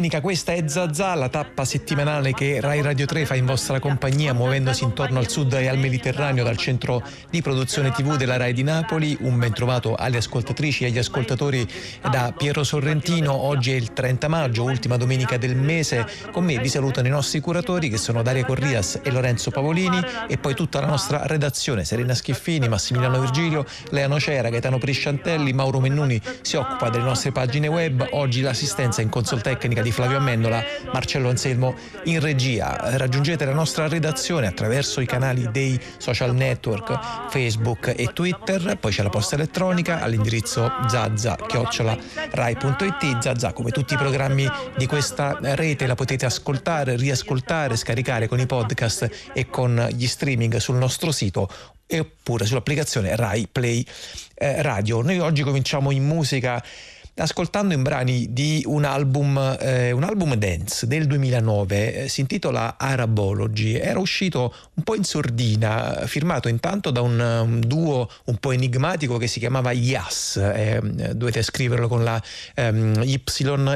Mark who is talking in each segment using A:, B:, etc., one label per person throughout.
A: domenica, questa è Zazà, la tappa settimanale che Rai Radio 3 fa in vostra compagnia muovendosi intorno al sud e al Mediterraneo dal centro di produzione TV della Rai di Napoli. Un ben trovato alle ascoltatrici e agli ascoltatori da Piero Sorrentino. Oggi è il 30 maggio, ultima domenica del mese. Con me vi salutano i nostri curatori che sono Daria Corrias e Lorenzo Pavolini e poi tutta la nostra redazione, Serena Schiffini, Massimiliano Virgilio, Lea Nocera, Gaetano Prisciantelli, Mauro Mennuni si occupa delle nostre pagine web. Oggi l'assistenza in console tecnica di Flavio Amendola, Marcello Anselmo in regia. Raggiungete la nostra redazione attraverso i canali dei social network Facebook e Twitter, poi c'è la posta elettronica all'indirizzo zazza-rai.it. Zazza, come tutti i programmi di questa rete, la potete ascoltare, riascoltare, scaricare con i podcast e con gli streaming sul nostro sito oppure sull'applicazione Rai Play eh, Radio. Noi oggi cominciamo in musica ascoltando in brani di un album, eh, un album dance del 2009, eh, si intitola Arabology, era uscito un po' in sordina, firmato intanto da un, un duo un po' enigmatico che si chiamava Yas, eh, dovete scriverlo con la ehm, Y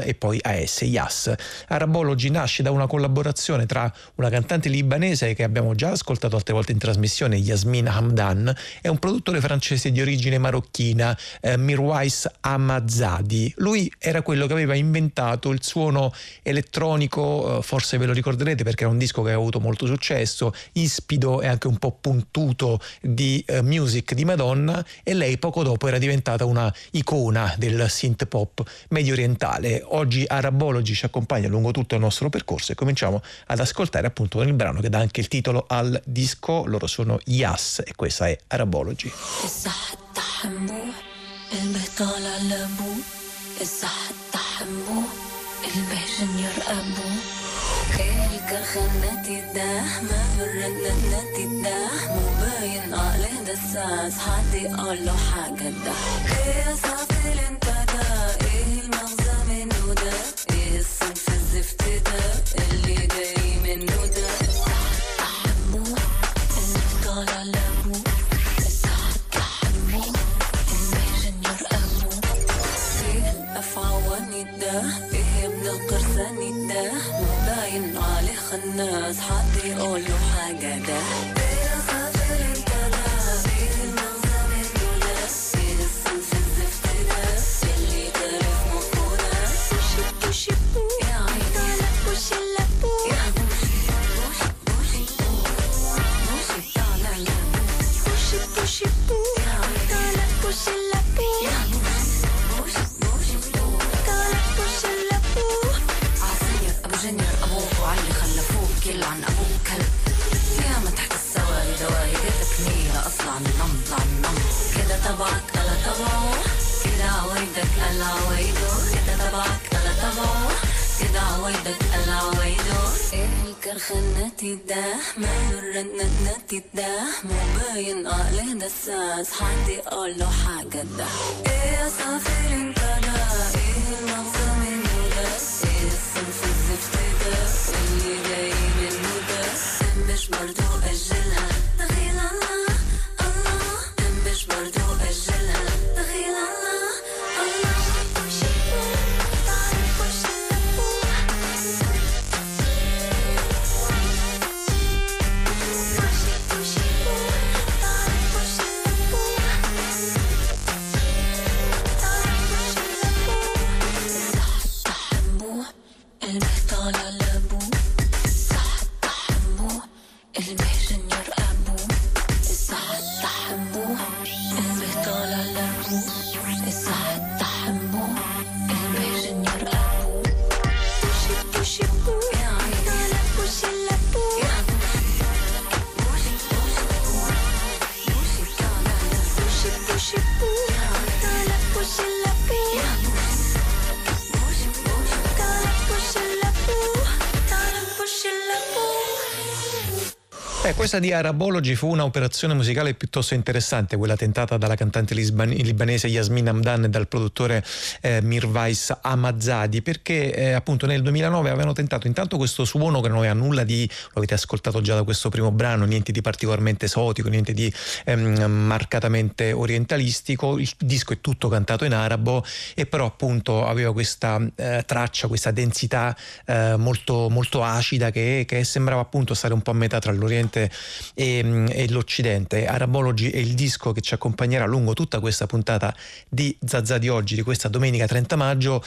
A: e poi AS, Yas. Arabology nasce da una collaborazione tra una cantante libanese che abbiamo già ascoltato altre volte in trasmissione, Yasmin Hamdan, e un produttore francese di origine marocchina, eh, Mirwais Amazadi. Kennedy. Lui era quello che aveva inventato il suono elettronico, eh, forse ve lo ricorderete perché era un disco che ha avuto molto successo, ispido e anche un po' puntuto di uh, music di Madonna e lei poco dopo era diventata una icona del synth pop medio orientale. Oggi Arabology ci accompagna lungo tutto il nostro percorso e cominciamo ad ascoltare appunto il brano che dà anche il titolo al disco. Loro sono Yas e questa è Arabology. قلبي طالع لابوه الصحة تحبوه البهجن يرقبوه خالك خناتي داحمة بالرناناتي داحمة باين عليه ده الساعة حد يقول له حاجة تضحك إيه يا صاحبي اللي انت ده؟ إيه المغزى منه ده إيه الصنف الزفت ده؟ اللي عليه خناس حد يقول له حاجة ده ايه صافر انت ده ايه المغزى منه ده ايه الصنف الزفت ده اللي تعرف مخه ده بوشي بوشي بو يا عيني بوشي لا بو يا بوشي بوشي بوشي بوشي طالع لا بوشي بوشي بو يا عيني بوشي لا تبعك الا تبعه. كده عوايدك الا عوايده كده تبعك الا تبعه. كده عوايدك الا عوايده إيه الكرخنة تداح ماله الرنة تداح مو باين عليه دساس حد يقول له حاجة ده إيه يا صافر أنت ده إيه المغزى منه ده إيه الصنف الزفت ده؟ اللي جاي منه ده مش برضو
B: أجلها. Questa di Arabology fu un'operazione musicale piuttosto interessante, quella tentata dalla cantante libanese Yasmin Hamdan e dal produttore eh, Mirvais Amazzadi, perché eh, appunto nel 2009 avevano tentato intanto questo suono che non aveva nulla di, lo avete ascoltato già da questo primo brano, niente di particolarmente esotico, niente di ehm, marcatamente orientalistico, il disco è tutto cantato in arabo e però appunto aveva questa eh, traccia, questa densità eh, molto, molto acida che, che sembrava appunto stare un po' a metà tra l'Oriente e, e, l'Occidente. Arabology è il disco che ci accompagnerà lungo tutta questa puntata di Zazza di oggi, di questa domenica 30 maggio,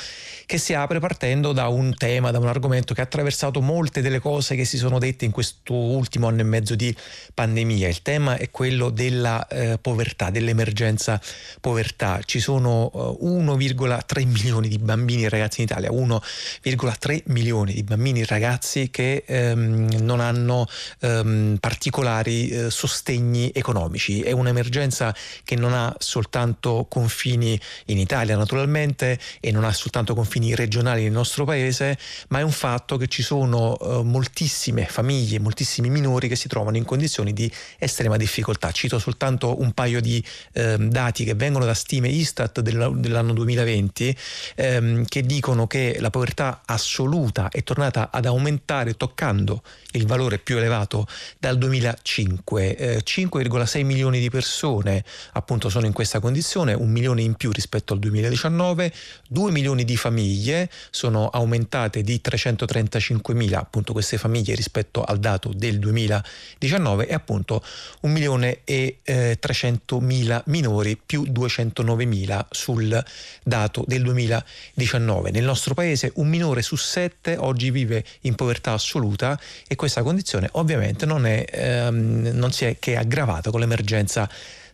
B: che si apre partendo da un tema, da un argomento che ha attraversato molte delle cose che si sono dette in questo ultimo anno e mezzo di pandemia. Il tema è quello della eh, povertà, dell'emergenza povertà. Ci sono eh, 1,3 milioni di bambini e ragazzi in Italia, 1,3 milioni di bambini e ragazzi che ehm, non hanno ehm, particolari eh, sostegni economici. È un'emergenza che non ha soltanto confini in Italia naturalmente e non ha soltanto confini regionali nel nostro paese, ma è un fatto che ci sono eh, moltissime famiglie, moltissimi minori che si trovano in condizioni di estrema difficoltà. Cito soltanto un paio di eh, dati che vengono da stime Istat dell'anno 2020 ehm, che dicono che la povertà assoluta è tornata ad aumentare toccando il valore più elevato dal 2005. Eh, 5,6 milioni di persone appunto sono in questa condizione, un milione in più rispetto al 2019, 2 milioni di famiglie sono aumentate di 335 mila appunto queste famiglie rispetto al dato del 2019 e appunto 1 milione e eh, 300 mila minori più 209 mila sul dato del 2019. Nel nostro paese un minore su sette oggi vive in povertà assoluta e questa condizione ovviamente non, è, ehm, non si è che aggravata con l'emergenza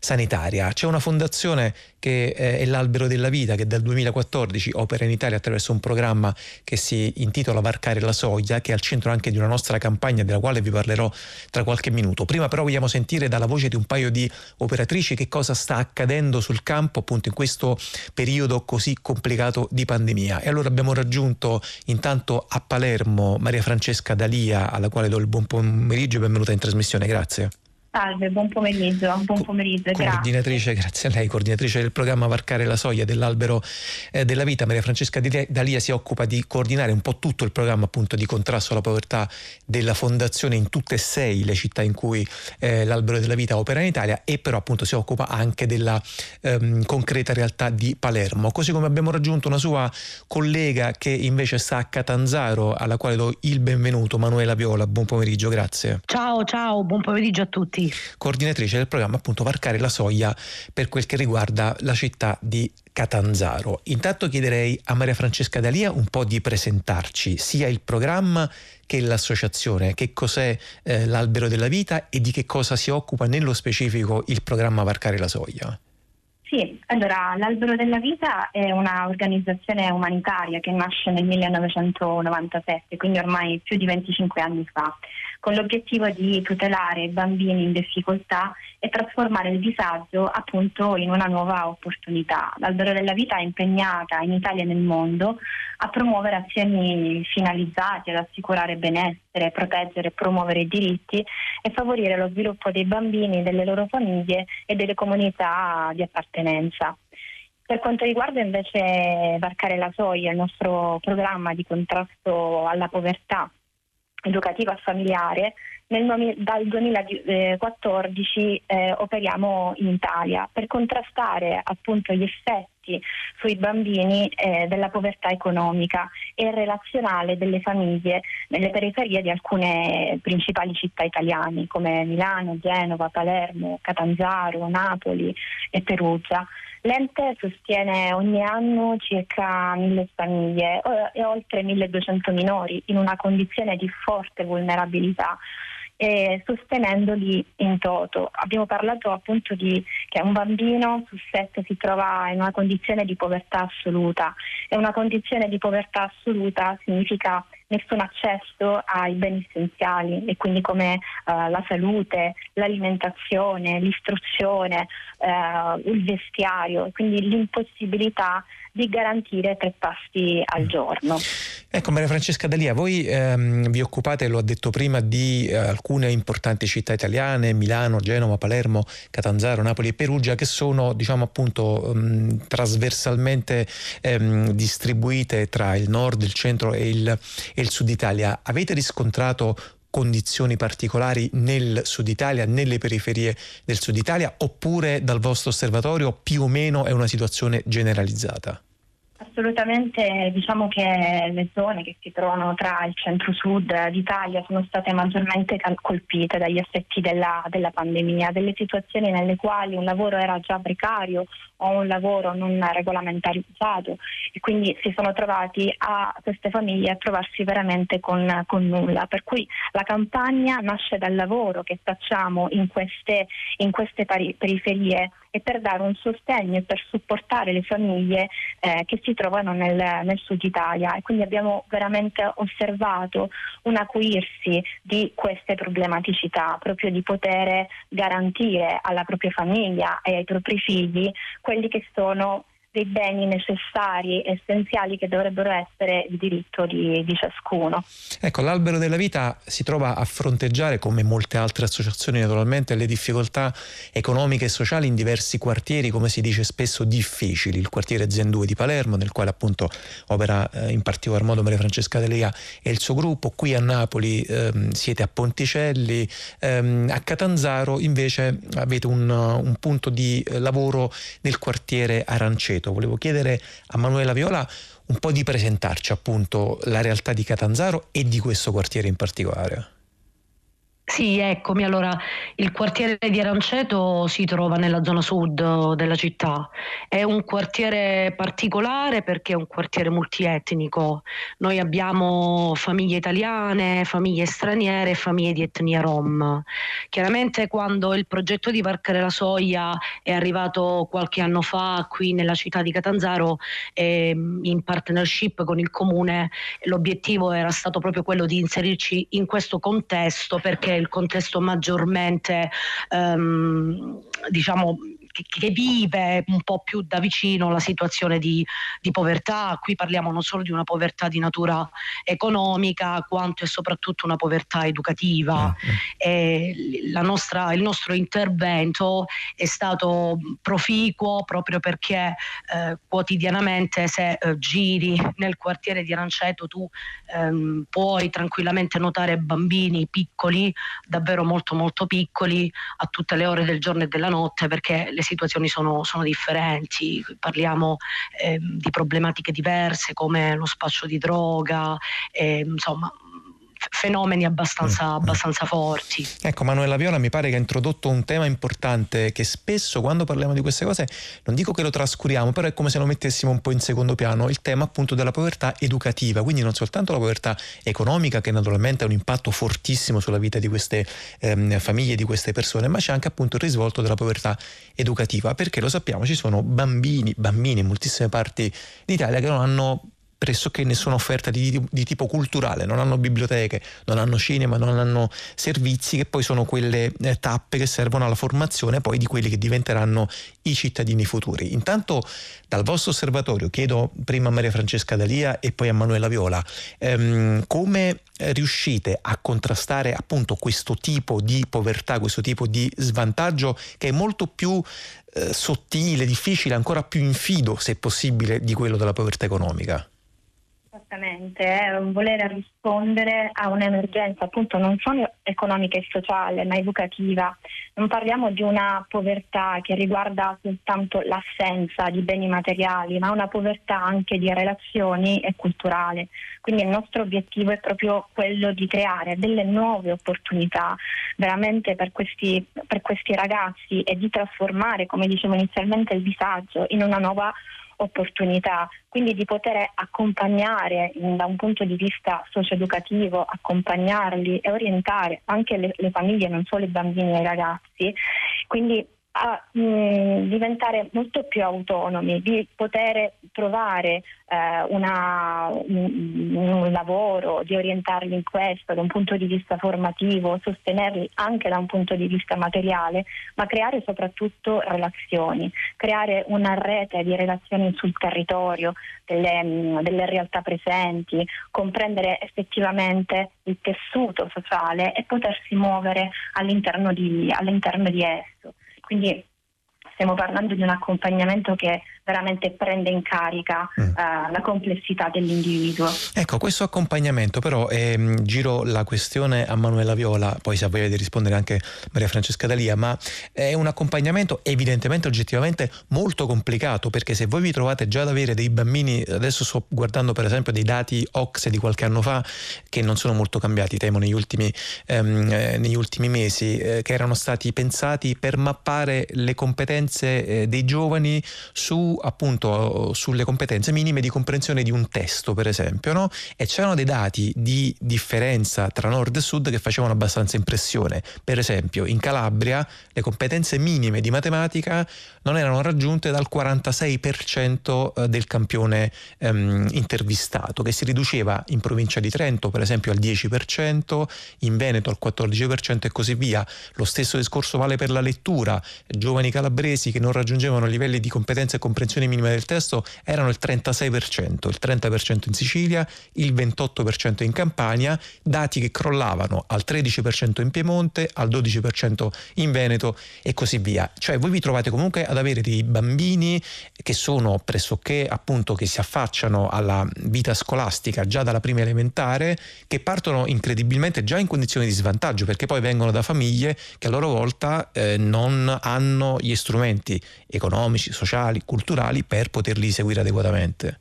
B: sanitaria. C'è una fondazione che eh, è l'Albero della Vita che dal 2014 opera in Italia attraverso un programma che si intitola Varcare la soglia, che è al centro anche di una nostra campagna della quale vi parlerò tra qualche minuto. Prima però vogliamo sentire dalla voce di un paio di operatrici che cosa sta accadendo sul campo appunto in questo periodo così complicato di pandemia. E allora abbiamo raggiunto intanto a Palermo Maria Francesca Dalia, alla quale do il buon pomeriggio e benvenuta in trasmissione. Grazie.
C: Salve, buon pomeriggio. Buon pomeriggio
B: coordinatrice, grazie. grazie. a lei, coordinatrice del programma Varcare la soglia dell'albero eh, della vita. Maria Francesca Dalia si occupa di coordinare un po' tutto il programma appunto di contrasto alla povertà della fondazione in tutte e sei le città in cui eh, l'albero della vita opera in Italia e però appunto si occupa anche della ehm, concreta realtà di Palermo. Così come abbiamo raggiunto una sua collega che invece sta a Catanzaro, alla quale do il benvenuto, Manuela Viola. Buon pomeriggio, grazie.
D: Ciao, ciao, buon pomeriggio a tutti
B: coordinatrice del programma appunto Varcare la Soglia per quel che riguarda la città di Catanzaro. Intanto chiederei a Maria Francesca Dalia un po' di presentarci sia il programma che l'associazione, che cos'è eh, l'albero della vita e di che cosa si occupa nello specifico il programma Varcare la Soglia.
C: Sì, allora l'Albero della Vita è un'organizzazione umanitaria che nasce nel 1997, quindi ormai più di 25 anni fa con l'obiettivo di tutelare i bambini in difficoltà e trasformare il disagio appunto in una nuova opportunità. L'Albero della Vita è impegnata in Italia e nel mondo a promuovere azioni finalizzate ad assicurare benessere, proteggere e promuovere i diritti e favorire lo sviluppo dei bambini, delle loro famiglie e delle comunità di appartenenza. Per quanto riguarda invece Varcare la Soglia, il nostro programma di contrasto alla povertà educativa familiare, nel, dal 2014 eh, operiamo in Italia per contrastare appunto gli effetti sui bambini eh, della povertà economica e relazionale delle famiglie nelle periferie di alcune principali città italiane come Milano, Genova, Palermo, Catanzaro, Napoli e Perugia. L'ente sostiene ogni anno circa mille famiglie e oltre 1200 minori in una condizione di forte vulnerabilità e sostenendoli in toto. Abbiamo parlato appunto di che un bambino su sette si trova in una condizione di povertà assoluta e una condizione di povertà assoluta significa nessun accesso ai beni essenziali e quindi come uh, la salute, l'alimentazione, l'istruzione, uh, il vestiario, quindi l'impossibilità di garantire tre pasti al giorno.
B: Ecco Maria Francesca Dalia, voi ehm, vi occupate, lo ha detto prima, di eh, alcune importanti città italiane, Milano, Genova, Palermo, Catanzaro, Napoli e Perugia, che sono diciamo appunto ehm, trasversalmente ehm, distribuite tra il nord, il centro e il, e il sud Italia. Avete riscontrato condizioni particolari nel sud Italia, nelle periferie del sud Italia, oppure dal vostro osservatorio più o meno è una situazione generalizzata?
C: Assolutamente, diciamo che le zone che si trovano tra il centro-sud d'Italia sono state maggiormente colpite dagli effetti della, della, pandemia, delle situazioni nelle quali un lavoro era già precario o un lavoro non regolamentalizzato e quindi si sono trovati a queste famiglie a trovarsi veramente con, con nulla. Per cui la campagna nasce dal lavoro che facciamo in queste, in queste periferie e per dare un sostegno e per supportare le famiglie eh, che si trovano nel, nel, sud Italia e quindi abbiamo veramente osservato un acuirsi di queste problematicità, proprio di poter garantire alla propria famiglia e ai propri figli quelli che sono dei beni necessari, essenziali che dovrebbero essere il diritto di, di, ciascuno.
B: Ecco, l'albero della vita si trova a fronteggiare, come molte altre associazioni naturalmente, le difficoltà economiche e sociali in diversi quartieri, come si dice spesso, difficili. Il quartiere Zen 2 di Palermo, nel quale appunto opera eh, in particolar modo Maria Francesca Delia e il suo gruppo. Qui a Napoli ehm, siete a Ponticelli, ehm, a Catanzaro invece avete un, un punto di eh, lavoro nel quartiere Aranceto concreto. Volevo chiedere a Manuela Viola un po' di presentarci appunto la realtà di Catanzaro e di questo quartiere in particolare.
D: Sì, eccomi. Allora, il quartiere di Aranceto si trova nella zona sud della città. È un quartiere particolare perché è un quartiere multietnico. Noi abbiamo famiglie italiane, famiglie straniere e famiglie di etnia rom. Chiaramente quando il progetto di Varcare la Soglia è arrivato qualche anno fa qui nella città di Catanzaro eh, in partnership con il comune, l'obiettivo era stato proprio quello di inserirci in questo contesto perché il contesto maggiormente ehm, diciamo che, che, vive un po' più da vicino la situazione di, di, povertà. Qui parliamo non solo di una povertà di natura economica, quanto e soprattutto una povertà educativa. Mm-hmm. Nostra, il nostro intervento è stato proficuo proprio perché eh, quotidianamente se eh, giri nel quartiere di Aranceto tu ehm, puoi tranquillamente notare bambini piccoli, davvero molto molto piccoli, a tutte le ore del giorno e della notte perché le situazioni sono, sono differenti, parliamo eh, di problematiche diverse come lo spaccio di droga, eh, insomma fenomeni abbastanza, mm. abbastanza, forti.
B: Ecco, Manuela Viola mi pare che ha introdotto un tema importante che spesso quando parliamo di queste cose non dico che lo trascuriamo, però è come se lo mettessimo un po' in secondo piano, il tema appunto della povertà educativa, quindi non soltanto la povertà economica che naturalmente ha un impatto fortissimo sulla vita di queste ehm, famiglie, di queste persone, ma c'è anche appunto il risvolto della povertà educativa, perché lo sappiamo, ci sono bambini, bambini in moltissime parti d'Italia che non hanno pressoché nessuna offerta di, di, tipo culturale, non hanno biblioteche, non hanno cinema, non hanno servizi che poi sono quelle eh, tappe che servono alla formazione poi di quelli che diventeranno i cittadini futuri. Intanto dal vostro osservatorio chiedo prima a Maria Francesca Dalia e poi a Manuela Viola ehm, come riuscite a contrastare appunto questo tipo di povertà, questo tipo di svantaggio che è molto più eh, sottile, difficile, ancora più infido se possibile di quello della povertà economica?
C: Esattamente, è un voler rispondere a un'emergenza appunto non solo economica e sociale ma educativa. Non parliamo di una povertà che riguarda soltanto l'assenza di beni materiali, ma una povertà anche di relazioni e culturale. Quindi il nostro obiettivo è proprio quello di creare delle nuove opportunità veramente per questi, per questi ragazzi e di trasformare, come dicevo inizialmente, il disagio in una nuova opportunità, quindi di poter accompagnare da un punto di vista socio-educativo, accompagnarli e orientare anche le, le famiglie, non solo i bambini e i ragazzi, quindi a mh, mm, diventare molto più autonomi, di poter trovare eh, una, un, un, lavoro, di orientarli in questo da un punto di vista formativo, sostenerli anche da un punto di vista materiale, ma creare soprattutto relazioni, creare una rete di relazioni sul territorio, delle, mh, delle realtà presenti, comprendere effettivamente il tessuto sociale e potersi muovere all'interno di, all'interno di esso. Quindi stiamo parlando di un accompagnamento che veramente prende in carica mm. uh, la complessità dell'individuo.
B: Ecco, questo accompagnamento però, ehm, giro la questione a Manuela Viola, poi se di rispondere anche Maria Francesca Dalia, ma è un accompagnamento evidentemente oggettivamente molto complicato perché se voi vi trovate già ad avere dei bambini, adesso sto guardando per esempio dei dati OXE di qualche anno fa che non sono molto cambiati, temo, negli ultimi, ehm, eh, negli ultimi mesi, eh, che erano stati pensati per mappare le competenze eh, dei giovani su appunto sulle competenze minime di comprensione di un testo, per esempio, no? e c'erano dei dati di differenza tra nord e sud che facevano abbastanza impressione. Per esempio, in Calabria le competenze minime di matematica non erano raggiunte dal 46% eh, del campione ehm, intervistato, che si riduceva in provincia di Trento, per esempio, al 10%, in Veneto al 14% e così via. Lo stesso discorso vale per la lettura. Giovani calabresi che non raggiungevano livelli di competenza e comprensione comprensione minima del testo erano il 36%, il 30% in Sicilia, il 28% in Campania, dati che crollavano al 13% in Piemonte, al 12% in Veneto e così via. Cioè voi vi trovate comunque ad avere dei bambini che sono pressoché appunto che si affacciano alla vita scolastica già dalla prima elementare, che partono incredibilmente già in condizioni di svantaggio perché poi vengono da famiglie che a loro volta eh, non hanno gli strumenti economici, sociali, culturali culturali per poterli seguire adeguatamente.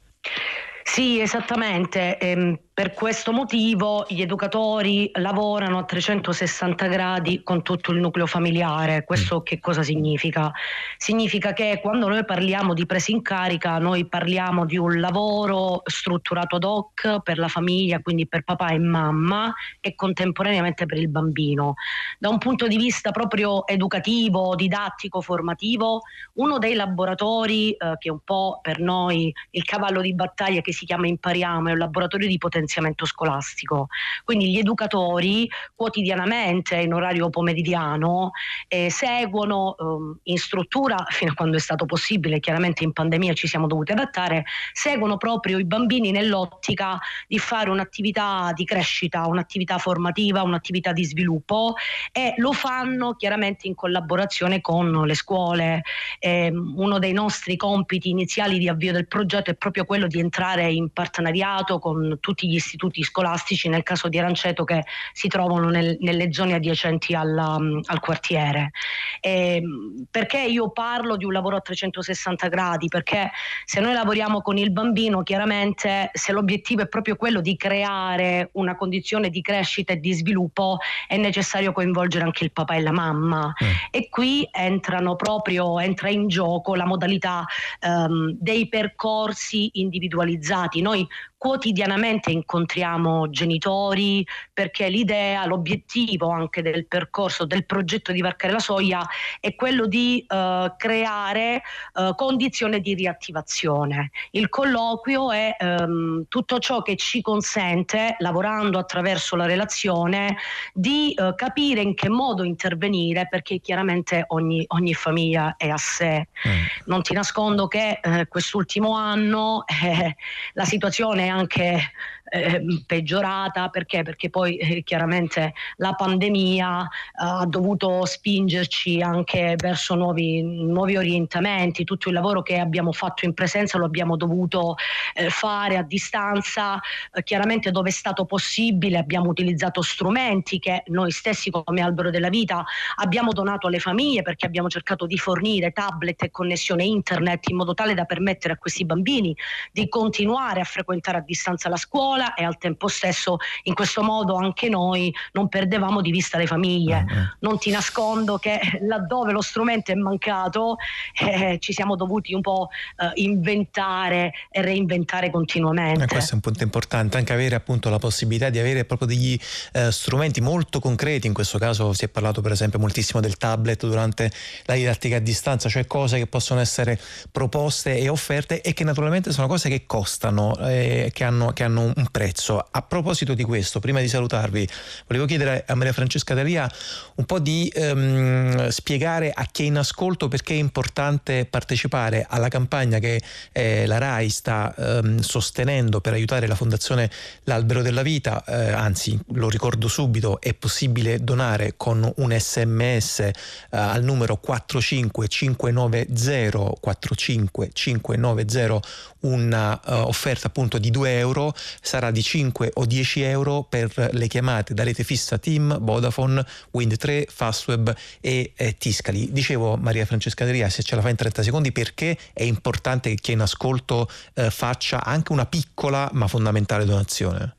D: Sì, esattamente. Ehm, per questo motivo gli educatori lavorano a 360 gradi con tutto il nucleo familiare. Questo mm. che cosa significa? Significa che quando noi parliamo di presa in carica, noi parliamo di un lavoro strutturato ad hoc per la famiglia, quindi per papà e mamma e contemporaneamente per il bambino. Da un punto di vista proprio educativo, didattico, formativo, uno dei laboratori eh, che è un po' per noi il cavallo di battaglia che si chiama Impariamo è un laboratorio di potenziamento scolastico. Quindi gli educatori quotidianamente in orario pomeridiano eh, seguono eh, in struttura, fino a quando è stato possibile, chiaramente in pandemia ci siamo dovuti adattare, seguono proprio i bambini nell'ottica di fare un'attività di crescita, un'attività formativa, un'attività di sviluppo e lo fanno chiaramente in collaborazione con le scuole. Eh, uno dei nostri compiti iniziali di avvio del progetto è proprio quello di entrare in partenariato con tutti gli istituti scolastici, nel caso di Aranceto, che si trovano nel, nelle zone adiacenti alla, mm, al quartiere. E, ehm, perché io parlo di un lavoro a 360 gradi? Perché se noi lavoriamo con il bambino, chiaramente se l'obiettivo è proprio quello di creare una condizione di crescita e di sviluppo, è necessario coinvolgere anche il papà e la mamma. Mm. E qui entrano proprio, entra in gioco la modalità um, dei percorsi individualizzati. Noi quotidianamente incontriamo genitori perché l'idea, l'obiettivo anche del percorso, del progetto di varcare la soglia è quello di uh, creare uh, condizioni di riattivazione. Il colloquio è um, tutto ciò che ci consente, lavorando attraverso la relazione, di uh, capire in che modo intervenire perché chiaramente ogni, ogni famiglia è a sé. Mm. Non ti nascondo che quest'ultimo anno eh, la situazione è anche eh, peggiorata perché? Perché poi eh, chiaramente la pandemia eh, ha dovuto spingerci anche verso nuovi, nuovi, orientamenti, tutto il lavoro che abbiamo fatto in presenza lo abbiamo dovuto eh, fare a distanza, eh, chiaramente dove è stato possibile abbiamo utilizzato strumenti che noi stessi come Albero della Vita abbiamo donato alle famiglie perché abbiamo cercato di fornire tablet e connessione internet in modo tale da permettere a questi bambini di continuare a frequentare a distanza la scuola scuola e al tempo stesso in questo modo anche noi non perdevamo di vista le famiglie. Mm-hmm. Non ti nascondo che laddove lo strumento è mancato eh, ci siamo dovuti un po' eh, inventare e reinventare continuamente.
B: Eh, questo è un punto importante, anche avere appunto la possibilità di avere proprio degli eh, strumenti molto concreti, in questo caso si è parlato per esempio moltissimo del tablet durante la didattica a distanza, cioè cose che possono essere proposte e offerte e che naturalmente sono cose che costano, eh, che, hanno, che, hanno, un prezzo. A proposito di questo, prima di salutarvi, volevo chiedere a Maria Francesca Dalia un po' di ehm, spiegare a chi è in ascolto perché è importante partecipare alla campagna che eh, la RAI sta ehm, sostenendo per aiutare la Fondazione L'Albero della Vita, eh, anzi lo ricordo subito, è possibile donare con un sms eh, al numero 45590 45590 una uh, offerta appunto di 2 euro, sarà di 5 o 10 euro per le chiamate da rete fissa Team, Vodafone, Wind 3, Fastweb e eh, Tiscali. Dicevo Maria Francesca Deria, se ce la fa in 30 secondi, perché è importante che chi è in ascolto eh, faccia anche una piccola ma fondamentale donazione?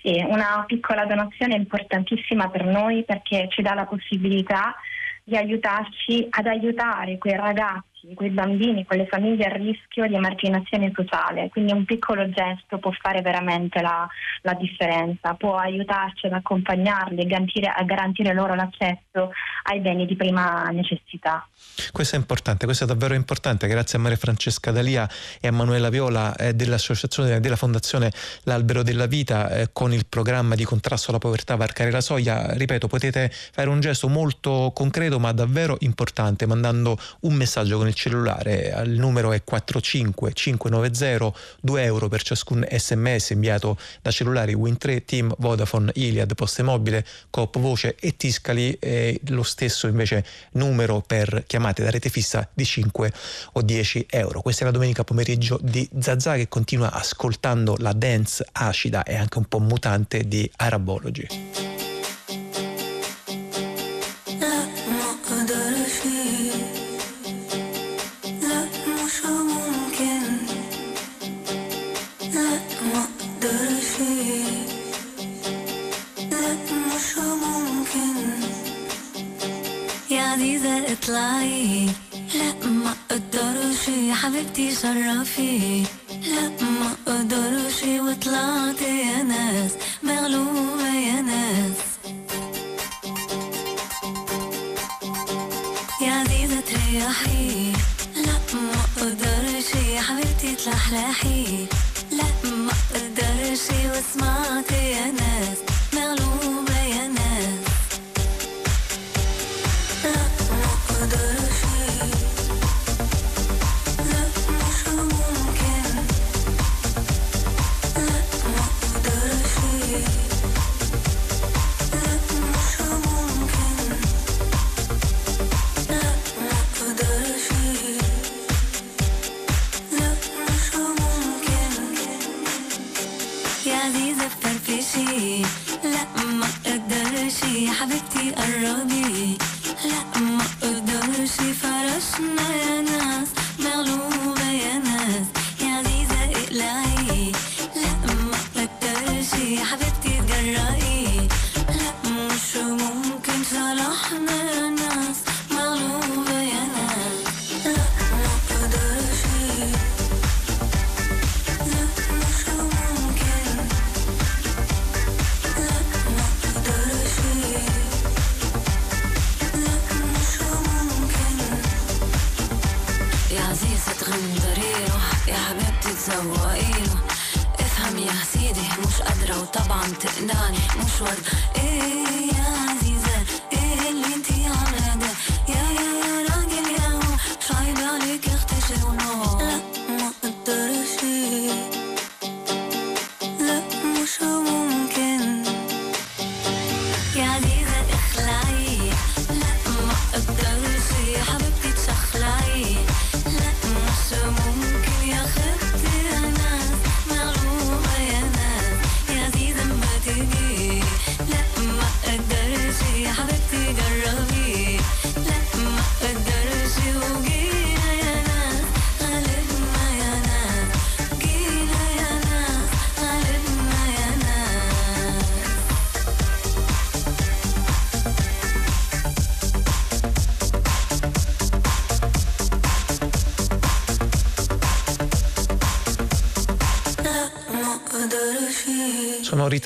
C: Sì, una piccola donazione importantissima per noi perché ci dà la possibilità di aiutarci ad aiutare quei ragazzi quei bambini, quelle famiglie a rischio di emarginazione sociale. Quindi un piccolo gesto può fare veramente la, la differenza, può aiutarci ad accompagnarli e garantire, a garantire loro l'accesso ai beni di prima necessità.
B: Questo è importante, questo è davvero importante. Grazie a Maria Francesca Dalia e a Manuela Viola eh, dell'associazione della Fondazione L'Albero della Vita eh, con il programma di contrasto alla povertà Varcare la Soglia. Ripeto, potete fare un gesto molto concreto ma davvero importante mandando un messaggio con il cellulare, il numero è 45590, 2 euro per ciascun sms inviato da cellulari Win3, Team, Vodafone, Iliad, Poste Mobile, Coop Voce e Tiscali, e lo stesso invece numero per chiamate da rete fissa di 5 o 10 euro. Questa è la domenica pomeriggio di Zazà che continua ascoltando la dance acida e anche un po' mutante di Arabology.
A: اطلعي لا ما أقدرش يا حبيبتي شرفي لا ما أقدرش وطلعت يا ناس مغلوبة يا ناس. يا عزيزة تريحي. لا ما أقدرش يا حبيبتي تلحلحي. لا ما أقدرش وسمعت يا ناس.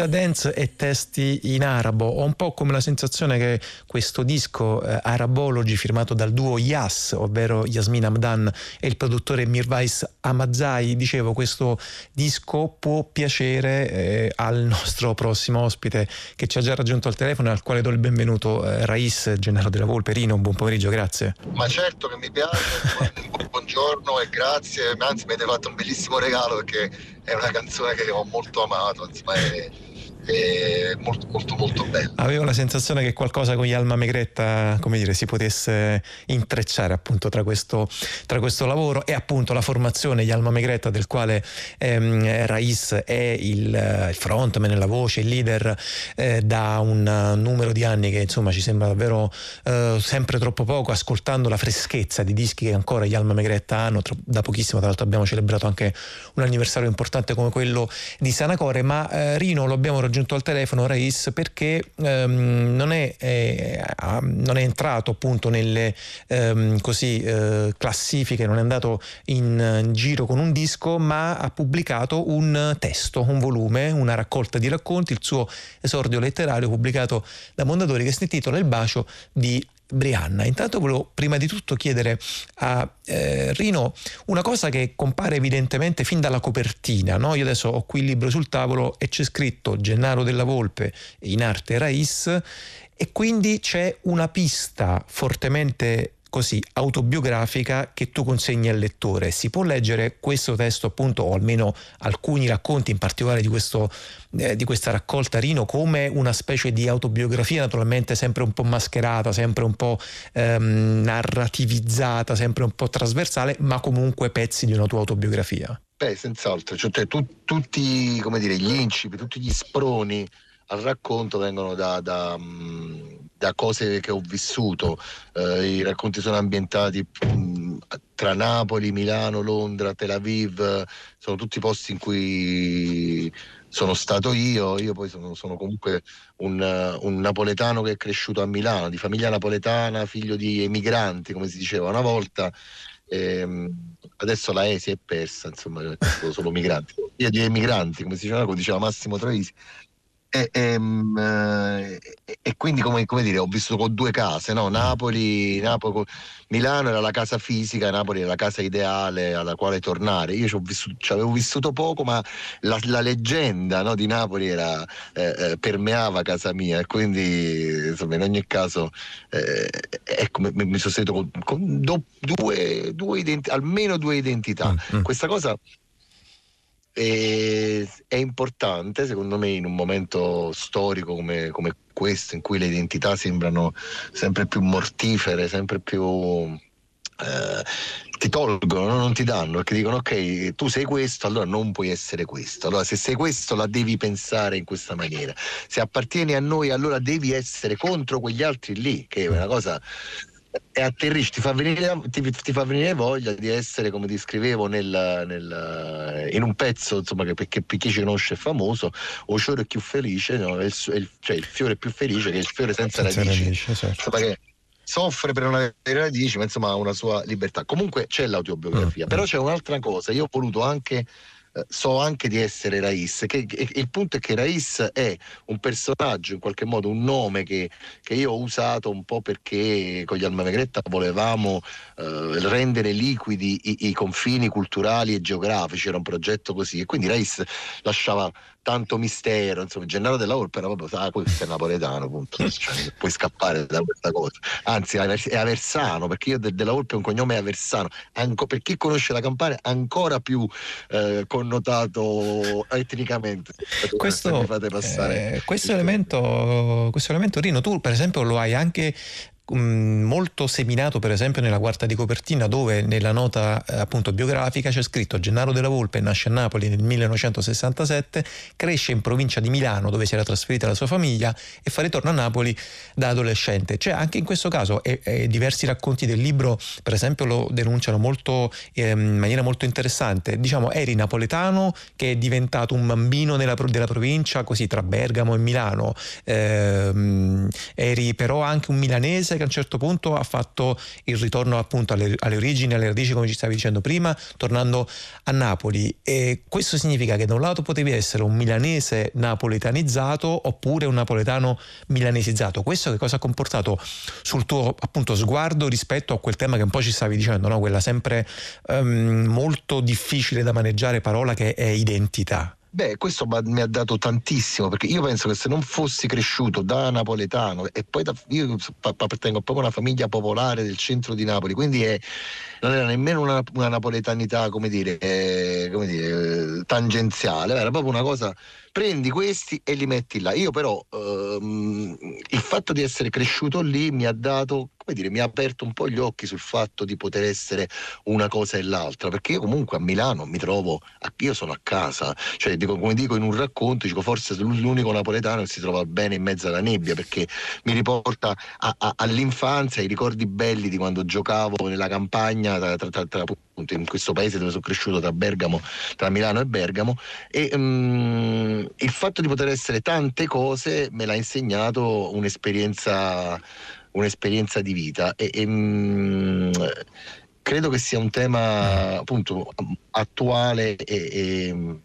B: Sonorità dance e testi in arabo. Ho un po' come la sensazione che questo disco eh, Arabology firmato dal duo Yas, ovvero Yasmin Hamdan e il produttore Mirvais Amazai, dicevo questo disco può piacere eh, al nostro prossimo ospite che ci ha già raggiunto al telefono e al quale do il benvenuto, eh, Rais Gennaro della Volpe. Rino, buon pomeriggio, grazie.
E: Ma certo che mi piace, buongiorno e grazie, anzi mi avete fatto un bellissimo regalo perché è una canzone che ho molto amato, insomma, è, molto molto molto bella.
B: Avevo la sensazione che qualcosa con gli Alma Megretta, come dire, si potesse intrecciare appunto tra questo, tra questo lavoro e appunto la formazione gli Alma Megretta del quale ehm, Rais è il, il frontman, la voce, il leader eh, da un numero di anni che insomma ci sembra davvero eh, sempre troppo poco, ascoltando la freschezza di dischi che ancora gli Alma Megretta hanno, tro- da pochissimo tra l'altro abbiamo celebrato anche un anniversario importante come quello di Sanacore, ma eh, Rino lo abbiamo raggiunto al telefono, Rais, perché ehm, non, è, eh, non, è, entrato appunto nelle ehm, così, eh, classifiche, non è andato in, in, giro con un disco, ma ha pubblicato un testo, un volume, una raccolta di racconti, il suo esordio letterario pubblicato da Mondadori che si intitola Il bacio di Brianna. Intanto volevo prima di tutto chiedere a eh, Rino una cosa che compare evidentemente fin dalla copertina. No? Io adesso ho qui il libro sul tavolo e c'è scritto Gennaro della Volpe in arte Rais e quindi c'è una pista fortemente così autobiografica che tu consegni al lettore. Si può leggere questo testo appunto o almeno alcuni racconti in particolare di, questo, eh, di questa raccolta Rino come una specie di autobiografia naturalmente sempre un po' mascherata, sempre un po' ehm, narrativizzata, sempre un po' trasversale, ma comunque pezzi di una tua autobiografia.
E: Beh, senz'altro, cioè, tu, tutti dire, gli incipi, tutti gli sproni al racconto vengono da, da, da cose che ho vissuto. Eh, I racconti sono ambientati tra Napoli, Milano, Londra, Tel Aviv, sono tutti posti in cui sono stato io. Io poi sono, sono comunque un, un, napoletano che è cresciuto a Milano, di famiglia napoletana, figlio di emigranti, come si diceva una volta. E, adesso la E si è persa, insomma, sono solo migranti. Io di emigranti, come si diceva, come diceva Massimo Troisi, e, e, ehm, e, quindi come, come, dire ho vissuto con due case no? Napoli, Napoli, Milano era la casa fisica Napoli era la casa ideale alla quale tornare io ci, vissuto, ci avevo vissuto poco ma la, la leggenda no, di Napoli era, eh, eh, permeava casa mia e quindi insomma in ogni caso eh, ecco mi, mi sono sentito con, con do, due, due identi- almeno due identità mm-hmm. questa cosa e è importante, secondo me, in un momento storico come, come, questo, in cui le identità sembrano sempre più mortifere, sempre più. Eh, ti tolgono, non ti danno, perché dicono ok, tu sei questo, allora non puoi essere questo. Allora se sei questo la devi pensare in questa maniera. Se appartieni a noi, allora devi essere contro quegli altri lì, che è una cosa e atterrisci, ti fa, venire, ti, ti fa venire voglia di essere, come ti scrivevo nel, nel, in un pezzo, insomma, che perché per chi ci conosce è famoso, o fiore più felice, no? il, il, cioè il fiore più felice che è il fiore senza, senza radici. radici certo. che soffre per non avere radici, ma insomma ha una sua libertà. Comunque c'è l'autobiografia, mm. però c'è un'altra cosa, io ho voluto anche eh, so anche di essere Rais, che, che, il punto è che Rais è un personaggio, in qualche modo un nome che, che io ho usato un po' perché con gli Almamegretta volevamo eh, rendere liquidi i, i, confini culturali e geografici, era un progetto così e quindi Rais lasciava tanto mistero, insomma, Gennaro della Volpe era proprio, ah, questo è napoletano, punto, cioè, puoi scappare da questa cosa. Anzi, è Aversano, perché io de- della Volpe un cognome Aversano, Anco, per chi conosce la Campania ancora più eh, connotato etnicamente.
B: Questo, eh, questo, elemento, questo elemento, Rino, tu per esempio lo hai anche molto seminato per esempio nella quarta di copertina dove nella nota eh, appunto biografica c'è scritto Gennaro della Volpe nasce a Napoli nel 1967, cresce in provincia di Milano dove si era trasferita la sua famiglia e fa ritorno a Napoli da adolescente. Cioè anche in questo caso e, e diversi racconti del libro per esempio lo denunciano molto, eh, in maniera molto interessante. Diciamo eri napoletano che è diventato un bambino nella, della provincia così tra Bergamo e Milano, eh, eri però anche un milanese che a un certo punto ha fatto il ritorno appunto alle, alle origini, alle radici come ci stavi dicendo prima, tornando a Napoli e questo significa che da un lato potevi essere un milanese napoletanizzato oppure un napoletano milanesizzato. Questo che cosa ha comportato sul tuo appunto sguardo rispetto a quel tema che un po' ci stavi dicendo, no? quella sempre um, molto difficile da maneggiare parola che è identità?
E: Beh, questo mi ha dato tantissimo perché io penso che se non fossi cresciuto da napoletano e poi da, io appartengo proprio a una famiglia popolare del centro di Napoli, quindi è, non era nemmeno una, una napoletanità, come dire, eh, come dire, tangenziale, era proprio una cosa prendi questi e li metti là. Io però ehm, il fatto di essere cresciuto lì mi ha dato, come dire, mi ha aperto un po' gli occhi sul fatto di poter essere una cosa e l'altra, perché io comunque a Milano mi trovo, a, io sono a casa, cioè dico, come dico in un racconto, dico forse l'unico napoletano che si trova bene in mezzo alla nebbia, perché mi riporta a, a, all'infanzia, ai ricordi belli di quando giocavo nella campagna tra, tra, tra, tra appunto in questo paese dove sono cresciuto tra Bergamo, tra Milano e Bergamo e um, il fatto di poter essere tante cose me l'ha insegnato un'esperienza, un'esperienza di vita. E, e um, credo che sia un tema appunto attuale e, e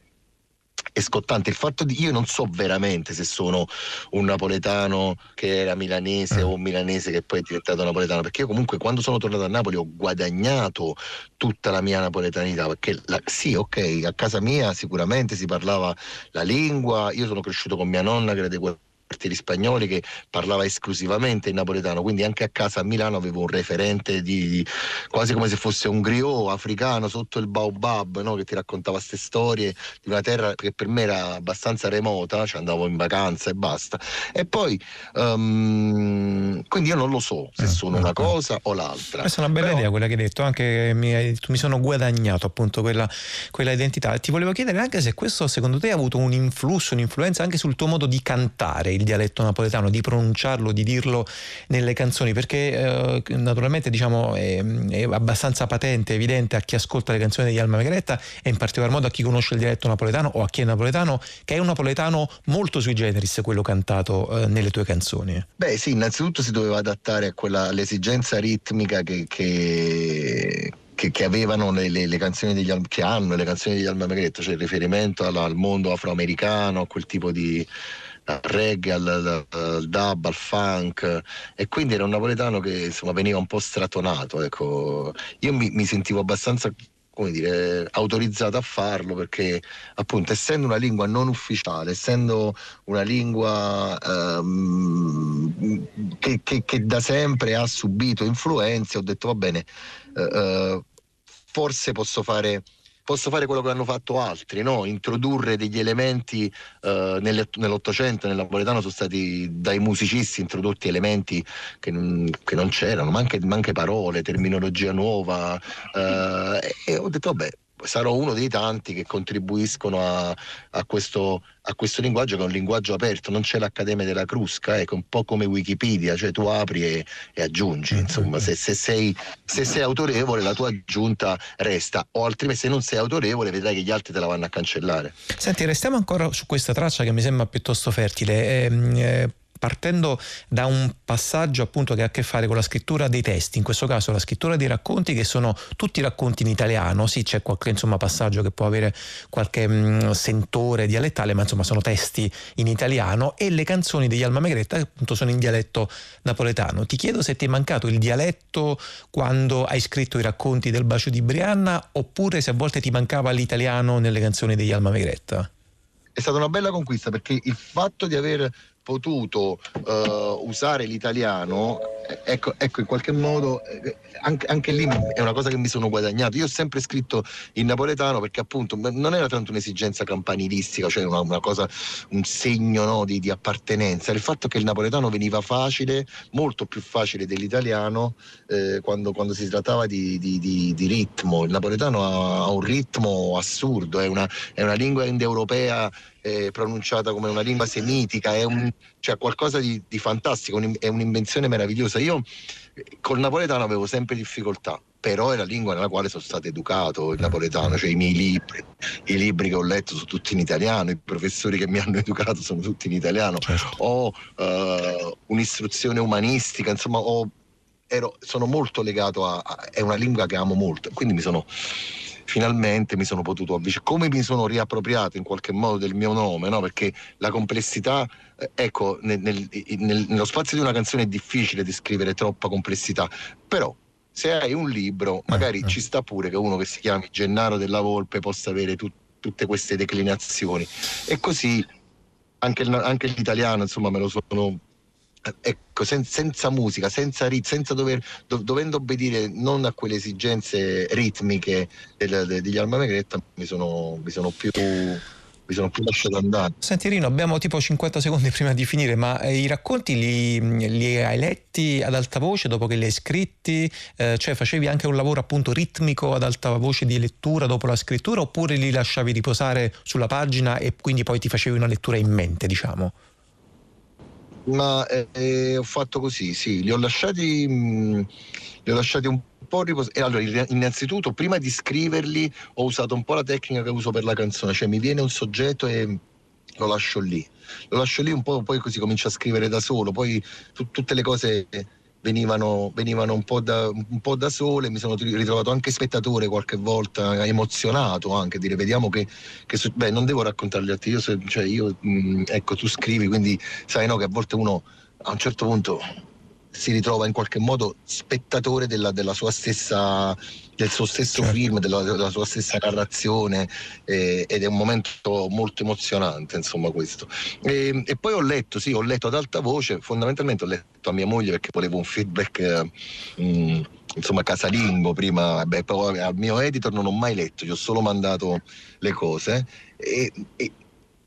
E: è scottante. Il fatto di io non so veramente se sono un napoletano che era milanese mm. o un milanese che poi è diventato napoletano, perché io comunque quando sono tornato a Napoli ho guadagnato tutta la mia napoletanità, perché la, sì, ok, a casa mia sicuramente si parlava la lingua, io sono cresciuto con mia nonna che era di quel quartieri spagnoli che parlava esclusivamente in napoletano, quindi anche a casa a Milano avevo un referente di, di quasi come se fosse un griot africano sotto il baobab no? che ti raccontava queste storie di una terra che per me era abbastanza remota, cioè andavo in vacanza e basta. E poi um, quindi io non lo so se eh, sono una cosa o l'altra.
B: Questa è una bella Però, idea quella che hai detto, anche mi, mi sono guadagnato appunto quella, quella identità. Ti volevo chiedere anche se questo secondo te ha avuto un influsso, un'influenza anche sul tuo modo di cantare il dialetto napoletano, di pronunciarlo, di dirlo nelle canzoni, perché eh, naturalmente diciamo, è, è, abbastanza patente, evidente a chi ascolta le canzoni di Alma Megretta e in particolar modo a chi conosce il dialetto napoletano o a chi è napoletano, che è un napoletano molto sui generis quello cantato eh, nelle tue canzoni.
E: Beh sì, innanzitutto si doveva adattare quella, all'esigenza ritmica che, che che, che, avevano le, le, le, canzoni degli che hanno le canzoni degli Alma Megretto, cioè il riferimento al, al mondo afroamericano, a quel tipo di, al reggae, al, al, dub, al funk e quindi era un napoletano che insomma veniva un po' stratonato. Ecco. Io mi, mi sentivo abbastanza come dire, autorizzato a farlo perché appunto essendo una lingua non ufficiale, essendo una lingua ehm, che, che, che, da sempre ha subito influenze, ho detto va bene, eh, eh forse posso fare posso fare quello che hanno fatto altri, no? introdurre degli elementi eh, nell'Ottocento, nel napoletano sono stati dai musicisti introdotti elementi che che non c'erano, ma anche, ma anche, parole, terminologia nuova eh, e ho detto vabbè sarò uno dei tanti che contribuiscono a, a, questo, a, questo, linguaggio che è un linguaggio aperto, non c'è l'Accademia della Crusca, ecco, un po' come Wikipedia, cioè tu apri e, e aggiungi, mm, insomma, mm, se, se, sei, se, sei, autorevole la tua aggiunta resta, o altrimenti se non sei autorevole vedrai che gli altri te la vanno a cancellare.
B: Senti, restiamo ancora su questa traccia che mi sembra piuttosto fertile. Eh, eh, partendo da un passaggio appunto che ha a che fare con la scrittura dei testi, in questo caso la scrittura dei racconti che sono tutti racconti in italiano, sì c'è qualche insomma, passaggio che può avere qualche mh, mm, sentore dialettale, ma insomma sono testi in italiano e le canzoni degli Alma Megretta che appunto sono in dialetto napoletano. Ti chiedo se ti è mancato il dialetto quando hai scritto i racconti del bacio di Brianna oppure se a volte ti mancava l'italiano nelle canzoni degli Alma Megretta.
E: È stata una bella conquista perché il fatto di aver potuto uh, usare l'italiano, ecco, ecco, in qualche modo eh, anche, anche, lì è una cosa che mi sono guadagnato. Io ho sempre scritto in napoletano perché appunto non era tanto un'esigenza campanilistica, cioè una, una cosa, un segno no, di, di, appartenenza. Il fatto che il napoletano veniva facile, molto più facile dell'italiano eh, quando, quando, si trattava di, di, di, ritmo. Il napoletano ha, ha un ritmo assurdo, è una, è una lingua indoeuropea eh, pronunciata come una lingua semitica, è un, cioè qualcosa di, di fantastico, un, è un'invenzione meravigliosa. Io col napoletano avevo sempre difficoltà, però è la lingua nella quale sono stato educato, il napoletano, cioè i miei libri, i libri che ho letto sono tutti in italiano, i professori che mi hanno educato sono tutti in italiano, certo. ho uh, un'istruzione umanistica, insomma ho ero, sono molto legato a, a, è una lingua che amo molto, quindi mi sono finalmente mi sono potuto avvicinare, come mi sono riappropriato in qualche modo del mio nome, no? perché la complessità, eh, ecco, nel, nel, nel, nello spazio di una canzone è difficile descrivere troppa complessità, però se hai un libro magari eh, ci sta pure che uno che si chiami Gennaro della Volpe possa avere tu, tutte queste declinazioni e così anche, anche l'italiano insomma me lo sono ecco, sen- senza musica, senza rit- senza dover, do- dovendo obbedire non a quelle esigenze ritmiche del, de- degli Alma Megretta, mi sono, mi sono più mi sono più lasciato andare.
B: Senti Rino, abbiamo tipo 50 secondi prima di finire, ma eh, i racconti li, li, hai letti ad alta voce dopo che li hai scritti? Eh, cioè facevi anche un lavoro appunto ritmico ad alta voce di lettura dopo la scrittura oppure li lasciavi riposare sulla pagina e quindi poi ti facevi una lettura in mente, diciamo?
E: Ma eh, ho fatto così, sì, li ho lasciati, mh, li ho lasciati un po' riposare. Allora, innanzitutto, prima di scriverli, ho usato un po' la tecnica che uso per la canzone, cioè mi viene un soggetto e lo lascio lì. Lo lascio lì un po', poi così comincio a scrivere da solo, poi t- tutte le cose venivano, venivano un, po da, un, po da, sole, mi sono ritrovato anche spettatore qualche volta, emozionato anche, dire vediamo che, che beh non devo raccontargli a te, io, cioè io mh, mm, ecco tu scrivi, quindi sai no che a volte uno a un certo punto si ritrova in qualche modo spettatore della, della sua stessa, del suo stesso certo. film, della, della, sua stessa narrazione eh, ed è un momento molto emozionante insomma questo. E, e, poi ho letto, sì, ho letto ad alta voce, fondamentalmente ho letto a mia moglie perché volevo un feedback eh, mh, insomma casalingo prima, beh, poi al mio editor non ho mai letto, gli ho solo mandato le cose e, e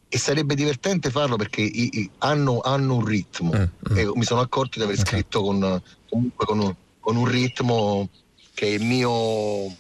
E: e sarebbe divertente farlo perché i, i, hanno, hanno, un ritmo mm, mm. e mi sono accorto di aver scritto con, comunque con un, con un ritmo che è il mio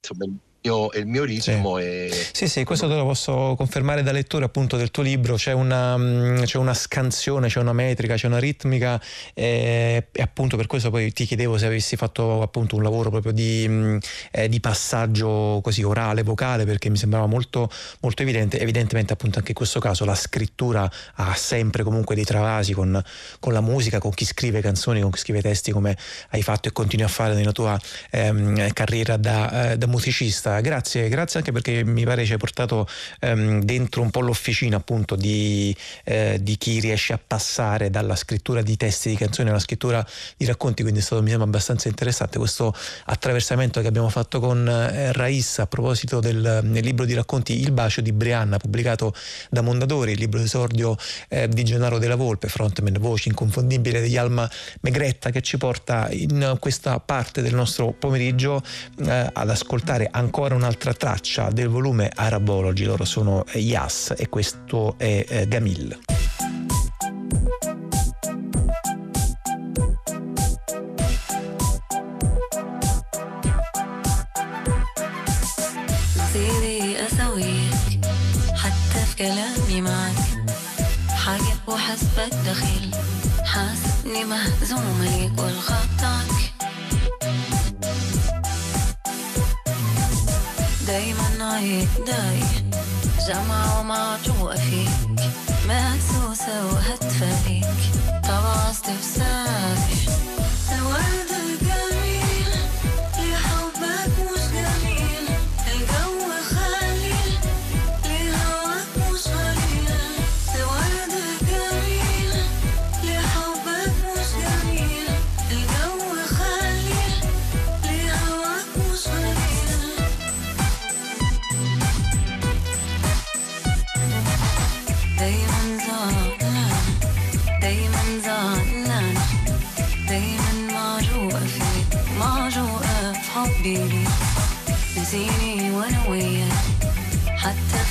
E: insomma, mio, il mio ritmo.
B: Sì. E... sì, sì, questo te lo posso confermare da lettore appunto del tuo libro. C'è una, mm, c'è una scansione, c'è una metrica, c'è una ritmica eh, e appunto per questo poi ti chiedevo se avessi fatto appunto un lavoro proprio di, mm, eh, di passaggio così orale, vocale, perché mi sembrava molto, molto evidente. Evidentemente appunto anche in questo caso la scrittura ha sempre comunque dei travasi con, con la musica, con chi scrive canzoni, con chi scrive testi come hai fatto e continui a fare nella tua ehm, carriera da, eh, da musicista grazie, grazie anche perché mi pare ci hai portato ehm, dentro un po' l'officina appunto di, eh, di, chi riesce a passare dalla scrittura di testi di canzoni alla scrittura di racconti, quindi è stato mi sembra abbastanza interessante questo attraversamento che abbiamo fatto con eh, Raissa a proposito del, libro di racconti Il bacio di Brianna pubblicato da Mondadori, il libro d'esordio eh, di Gennaro della Volpe, frontman, voce inconfondibile degli Alma Megretta che ci porta in questa parte del nostro pomeriggio eh, ad ascoltare ancora ancora un'altra traccia del volume Arabology, loro sono Yas e questo è eh, Gamil.
A: كلامي معك حاجة وحسبك دخيل حاسبني مهزومة ليك والخطك دايما عيد داي جمعة ومعجوقة فيك. مهسوسة وهتفة ليك طبعا استفساري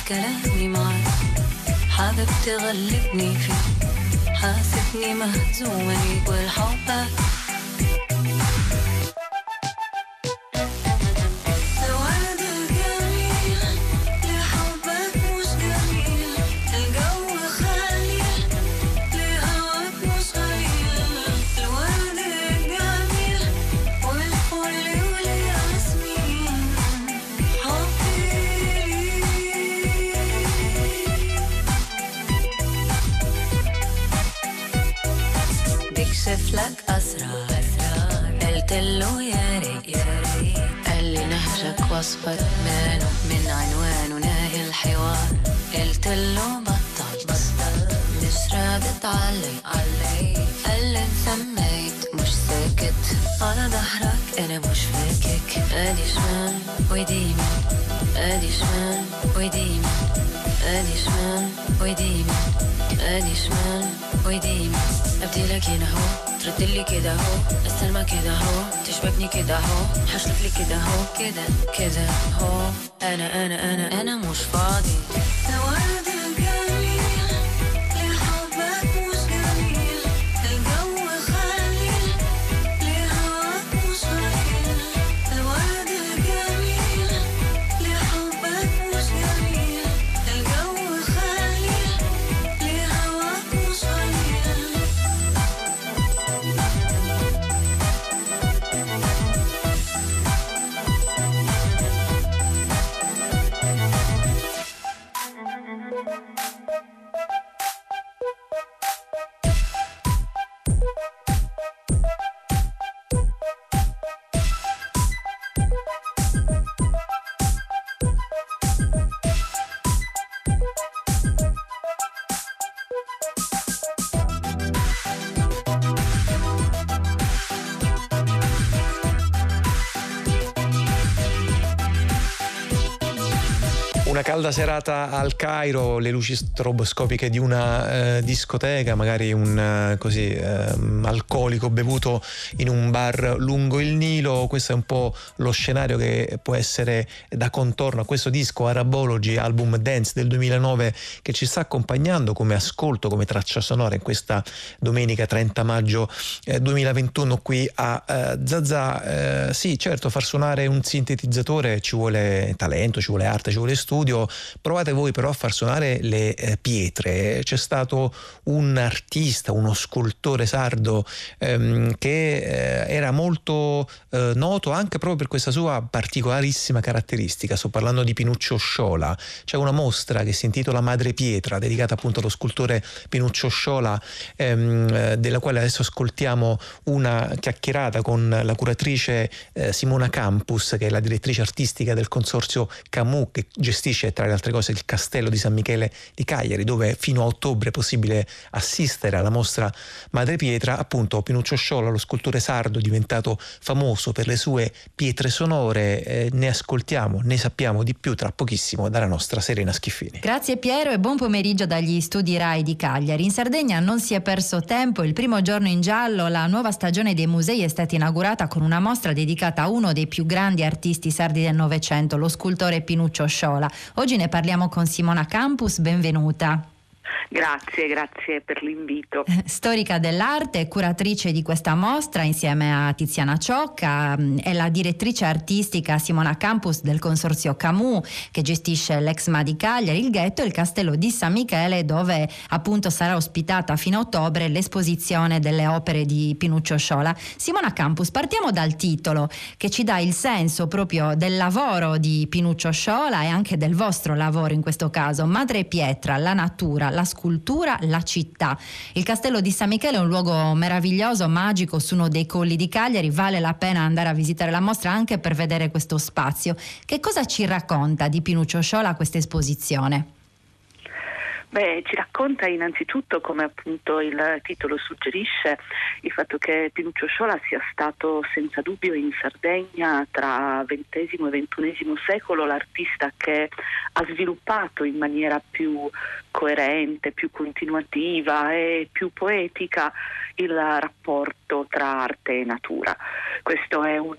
A: كلامي معاك حابب تغلبني فيك حاسبني مهزومة ليك والحبك اهو حشلك لي كده اهو كده كده اهو انا انا انا انا مش فاضي
B: serata al Cairo, le luci stroboscopiche di una eh, discoteca, magari un eh, così ehm, alcolico bevuto in un bar lungo il Nilo. Questo è un po' lo scenario che può essere da contorno a questo disco Arabology, album dance del 2009 che ci sta accompagnando come ascolto, come traccia sonora in questa domenica 30 maggio eh, 2021 qui a eh, Zazà. Eh, sì, certo, far suonare un sintetizzatore ci vuole talento, ci vuole arte, ci vuole studio. Provate voi però a far suonare le eh, pietre. C'è stato un artista, uno scultore sardo ehm, che eh, era molto eh, noto anche proprio per questa sua particolarissima caratteristica. Sto parlando di Pinuccio Sciola. C'è una mostra che si intitola Madre Pietra, dedicata appunto allo scultore Pinuccio Sciola, ehm, eh, della quale adesso ascoltiamo una chiacchierata con la curatrice eh, Simona Campus, che è la direttrice artistica del consorzio Camus, che gestisce tra le altre cose il castello di San Michele di Cagliari, dove fino a ottobre è possibile assistere alla mostra Madre Pietra. Appunto, Pinuccio Sciola, lo scultore sardo, diventato famoso per le sue pietre sonore. Eh, ne ascoltiamo, ne sappiamo di più tra pochissimo dalla nostra Serena Schiffini.
F: Grazie Piero e buon pomeriggio dagli studi RAI di Cagliari. In Sardegna non si è perso tempo, il primo giorno in giallo la nuova stagione dei musei è stata inaugurata con una mostra dedicata a uno dei più grandi artisti sardi del Novecento, lo scultore Pinuccio Sciola. Oggi ne parliamo con Simona Campus, benvenuta.
G: Grazie, grazie per l'invito.
F: Storica dell'arte e curatrice di questa mostra insieme a Tiziana Ciocca mh, è la direttrice artistica Simona Campus del consorzio Camus che gestisce l'Exma di Cagliari, il Ghetto e il Castello di San Michele dove appunto sarà ospitata fino a ottobre l'esposizione delle opere di Pinuccio Sciola. Simona Campus, partiamo dal titolo che ci dà il senso proprio del lavoro di Pinuccio Sciola e anche del vostro lavoro in questo caso, Madre Pietra, la natura, la scultura, la città. Il castello di San Michele è un luogo meraviglioso, magico, su uno dei colli di Cagliari, vale la pena andare a visitare la mostra anche per vedere questo spazio. Che cosa ci racconta di Pinuccio Sciola questa esposizione?
G: Beh, ci racconta innanzitutto, come appunto il titolo suggerisce, il fatto che Pinuccio Sciola sia stato senza dubbio in Sardegna tra XX e XXI secolo l'artista che ha sviluppato in maniera più coerente, più continuativa e più poetica il rapporto tra arte e natura. Questo è un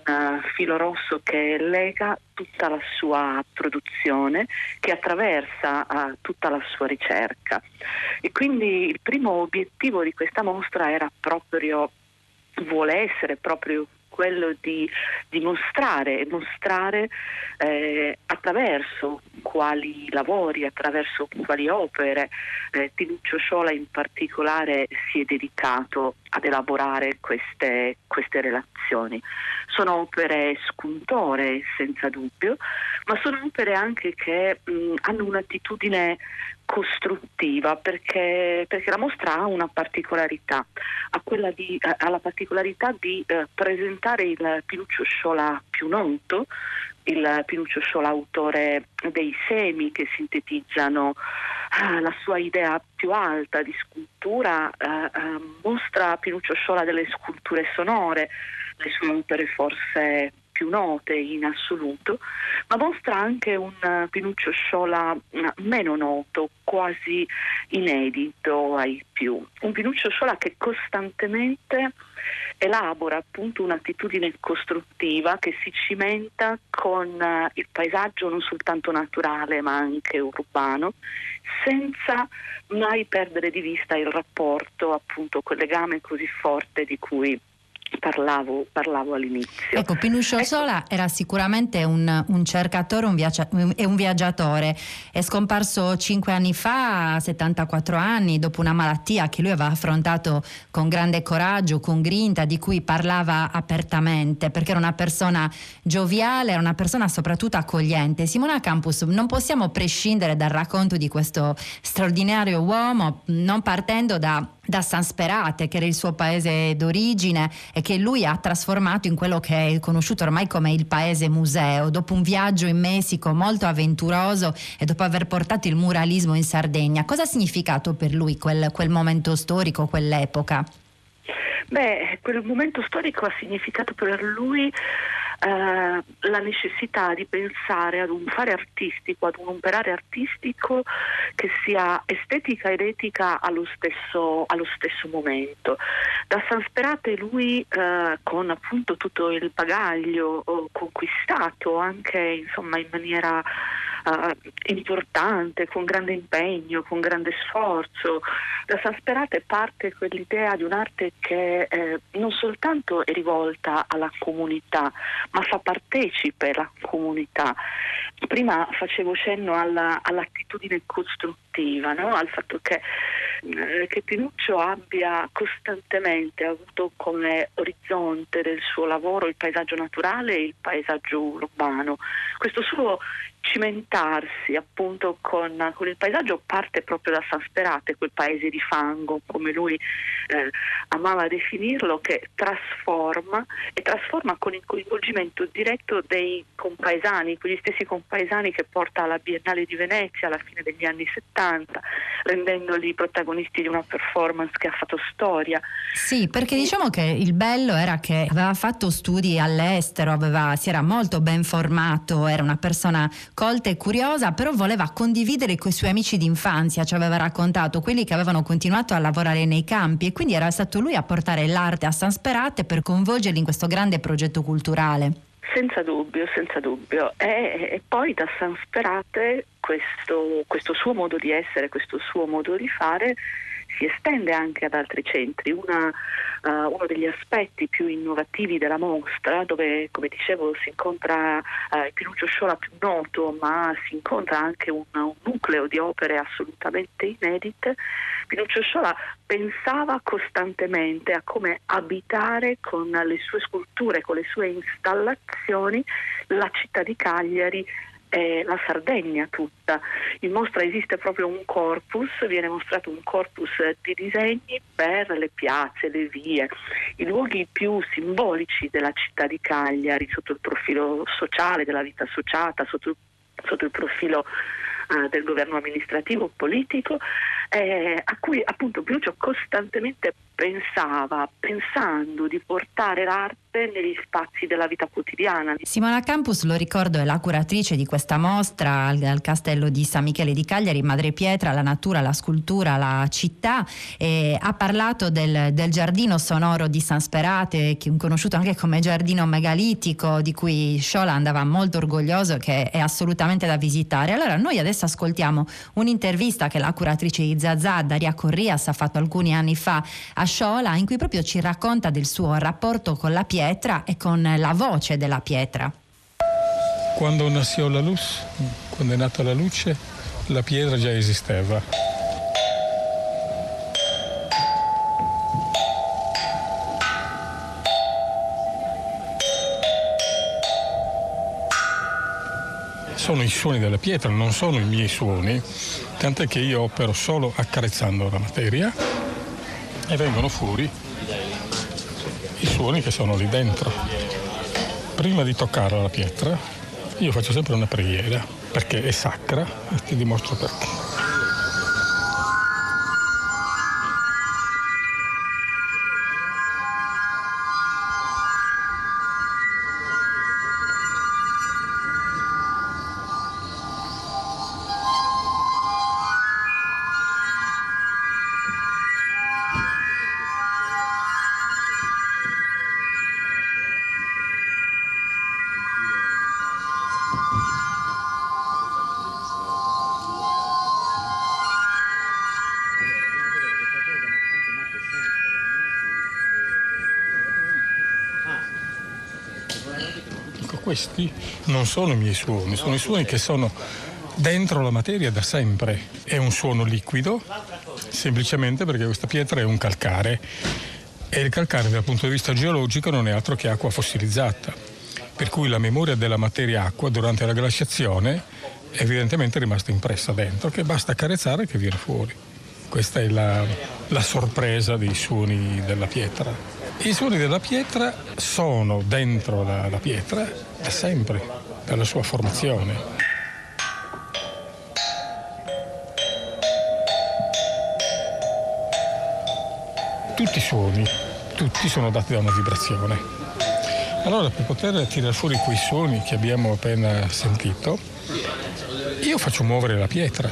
G: filo rosso che lega tutta la sua produzione, che attraversa uh, tutta la sua ricerca. E quindi il primo obiettivo di questa mostra era proprio, vuole essere proprio quello di, di mostrare, mostrare eh, attraverso quali lavori, attraverso quali opere eh, Pinuccio Sciola in particolare si è dedicato ad elaborare queste, queste relazioni. sono opere scultoree senza dubbio, ma sono opere anche che mh, hanno un'attitudine costruttiva perché, perché, la mostra ha una particolarità, ha, di, ha la particolarità di eh, presentare il Pinuccio Sciola più noto, il Pinuccio Sciola autore dei semi che sintetizzano ah, la sua idea più alta di scultura, eh, eh, mostra Pinuccio Sciola delle sculture sonore, le sue opere forse più note in assoluto, ma mostra anche un eh, Pinuccio Sciola mm, meno noto, quasi inedito ai più. Un Pinuccio Sciola che costantemente elabora appunto un'attitudine costruttiva che si cimenta con eh, il paesaggio non soltanto naturale ma anche urbano, senza mai perdere di vista il rapporto, appunto quel legame così forte di cui Parlavo, parlavo, all'inizio.
F: Ecco, Pinuscio ecco. Sola era sicuramente un, un cercatore un viaggia- e un viaggiatore. È scomparso cinque anni fa, a 74 anni, dopo una malattia che lui aveva affrontato con grande coraggio, con grinta, di cui parlava apertamente, perché era una persona gioviale, era una persona soprattutto accogliente. Simona Campus, non possiamo prescindere dal racconto di questo straordinario uomo, non partendo da da San Sperate, che era il suo paese d'origine che lui ha trasformato in quello che è conosciuto ormai come il paese museo. Dopo un viaggio in Messico molto avventuroso e dopo aver portato il muralismo in Sardegna, cosa ha significato per lui quel, quel momento storico, quell'epoca?
G: Beh, quel momento storico ha significato per lui eh, la necessità di pensare ad un fare artistico, ad un operare artistico che sia estetica ed etica allo stesso, allo stesso momento. Da San Sperate lui eh, con appunto tutto il bagaglio oh, conquistato anche insomma, in maniera uh, importante, con grande impegno, con grande sforzo. Da San Sperate parte quell'idea di un'arte che eh, non soltanto è rivolta alla comunità, ma fa partecipe la comunità. Prima facevo cenno alla, all'attitudine costruttiva, no? al fatto che, eh, che Pinuccio abbia costantemente avuto come orizzonte del suo lavoro il paesaggio naturale e il paesaggio urbano. Questo suo cimentarsi appunto con, con, il paesaggio parte proprio da San Sperate, quel paese di fango, come lui eh, amava definirlo, che trasforma e trasforma con il coinvolgimento diretto dei compaesani, quegli stessi compaesani che porta alla Biennale di Venezia alla fine degli anni 70, rendendoli protagonisti di una performance che ha fatto storia.
F: Sì, perché diciamo che il bello era che aveva fatto studi all'estero, aveva, si era molto ben formato, era una persona colta e curiosa, però voleva condividere con i suoi amici d'infanzia, ci aveva raccontato, quelli che avevano continuato a lavorare nei campi e quindi era stato lui a portare l'arte a San Sperate per coinvolgerli in questo grande progetto culturale.
G: Senza dubbio, senza dubbio. E, e poi da San Sperate questo, questo suo modo di essere, questo suo modo di fare si estende anche ad altri centri. Una, uh, uno degli aspetti più innovativi della mostra, dove come dicevo si incontra uh, il Pinuccio Sciola più noto, ma si incontra anche un, un nucleo di opere assolutamente inedite, Pinuccio Sciola pensava costantemente a come abitare con le sue sculture, con le sue installazioni, la città di Cagliari è la Sardegna tutta. In mostra esiste proprio un corpus, viene mostrato un corpus di disegni per le piazze, le vie, i luoghi più simbolici della città di Cagliari sotto il profilo sociale, della vita associata, sotto, sotto il profilo eh, del governo amministrativo, politico, eh, a cui appunto Blucio costantemente pensava, pensando di portare l'arte negli spazi della vita quotidiana.
F: Simona Campus, lo ricordo, è la curatrice di questa mostra al, al Castello di San Michele di Cagliari, Madre Pietra, la natura, la scultura, la città. E ha parlato del, del, giardino sonoro di San Sperate, conosciuto anche come giardino megalitico, di cui Sciola andava molto orgoglioso, che è assolutamente da visitare. Allora noi adesso ascoltiamo un'intervista che la curatrice di Zazà, Daria Corrias, ha fatto alcuni anni fa a Casciola in cui proprio ci racconta del suo rapporto con la pietra e con la voce della pietra.
H: Quando nasceu la luce, quando è nata la luce, la pietra già esisteva. Sono i suoni della pietra, non sono i miei suoni, tant'è che io opero solo accarezzando la materia e vengono fuori i suoni che sono lì dentro. Prima di toccare la pietra io faccio sempre una preghiera perché è sacra e ti dimostro perché. Questi non sono i miei suoni, sono i suoni che sono dentro la materia da sempre. È un suono liquido, semplicemente perché questa pietra è un calcare e il calcare dal punto di vista geologico non è altro che acqua fossilizzata. Per cui la memoria della materia acqua durante la glaciazione è evidentemente rimasta impressa dentro, che basta accarezzare che viene fuori. Questa è la, la sorpresa dei suoni della pietra. I suoni della pietra sono dentro la, la pietra da sempre, dalla sua formazione. Tutti i suoni, tutti sono dati da una vibrazione. Allora per poter tirare fuori quei suoni che abbiamo appena sentito, io faccio muovere la pietra,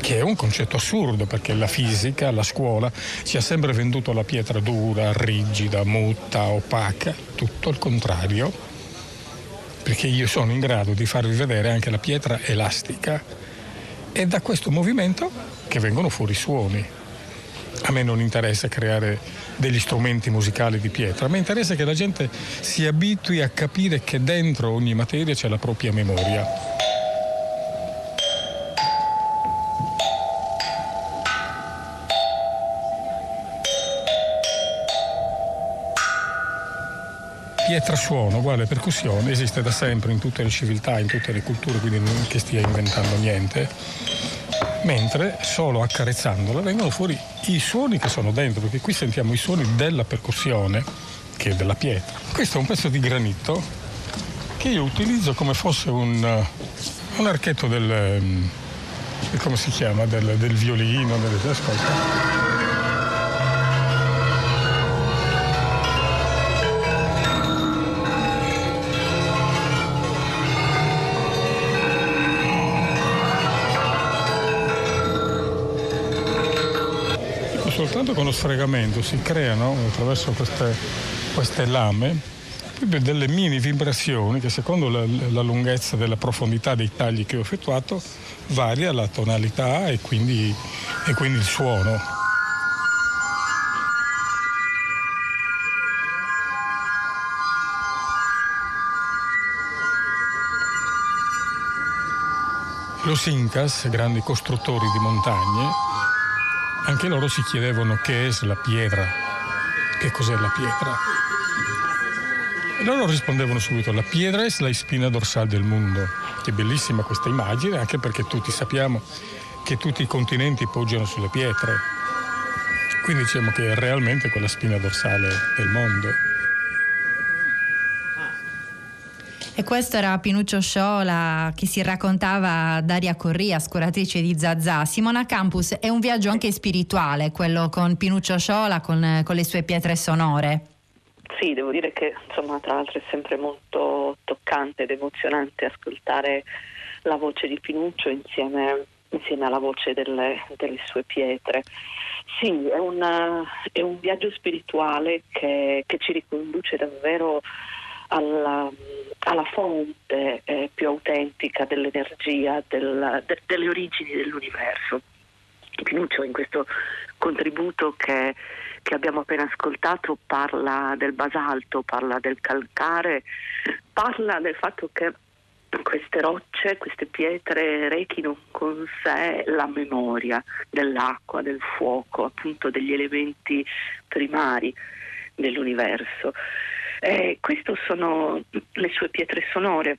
H: che è un concetto assurdo perché la fisica, la scuola ci ha sempre venduto la pietra dura, rigida, mutta, opaca, tutto il contrario, perché io sono in grado di farvi vedere anche la pietra elastica e da questo movimento che vengono fuori suoni. A me non interessa creare degli strumenti musicali di pietra, a me interessa che la gente si abitui a capire che dentro ogni materia c'è la propria memoria. Pietra suono, uguale percussione, esiste da sempre in tutte le civiltà, in tutte le culture, quindi non che stia inventando niente. Mentre solo accarezzandola vengono fuori i suoni che sono dentro, perché qui sentiamo i suoni della percussione, che è della pietra. Questo è un pezzo di granito che io utilizzo come fosse un, un archetto del, come si chiama, del, del violino, del, ascolta. Soltanto con lo sfregamento si creano attraverso queste, queste lame proprio delle mini vibrazioni che secondo la, la, lunghezza della profondità dei tagli che ho effettuato varia la tonalità e quindi, e quindi il suono. Los Incas, grandi costruttori di montagne, anche loro si chiedevano che è la pietra, che cos'è la pietra. E loro rispondevano subito, la pietra è la spina dorsale del mondo. Che bellissima questa immagine, anche perché tutti sappiamo che tutti i continenti poggiano sulle pietre. Quindi diciamo che è realmente quella spina dorsale del mondo.
F: E questo era Pinuccio Sciola che si raccontava Daria Corria, scuratrice di Zazà. Simona Campus è un viaggio anche spirituale, quello con Pinuccio Sciola, con, con le sue pietre sonore.
G: Sì, devo dire che insomma tra l'altro è sempre molto toccante ed emozionante ascoltare la voce di Pinuccio insieme, insieme alla voce delle, delle, sue pietre. Sì, è, una, è un viaggio spirituale che, che ci riconduce davvero alla, alla fonte eh, più autentica dell'energia, del, de, delle origini dell'universo. Pinuccio in questo contributo che, che, abbiamo appena ascoltato parla del basalto, parla del calcare, parla del fatto che queste rocce, queste pietre rechino con sé la memoria dell'acqua, del fuoco, appunto degli elementi primari dell'universo. Eh, queste sono le sue pietre sonore.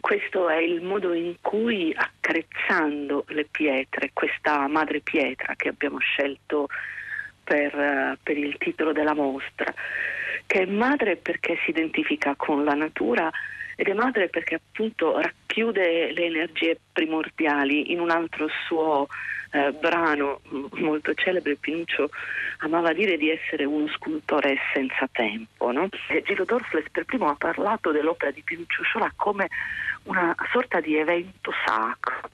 G: Questo è il modo in cui accarezzando le pietre, questa madre pietra che abbiamo scelto per, per il titolo della mostra, che è madre perché si identifica con la natura ed è madre perché appunto racchiude le energie primordiali in un altro suo eh, brano molto celebre, Pinuccio amava dire di essere uno scultore senza tempo. No? Gillo Dorfles per primo ha parlato dell'opera di Pinuccio Sciola come una sorta di evento sacro.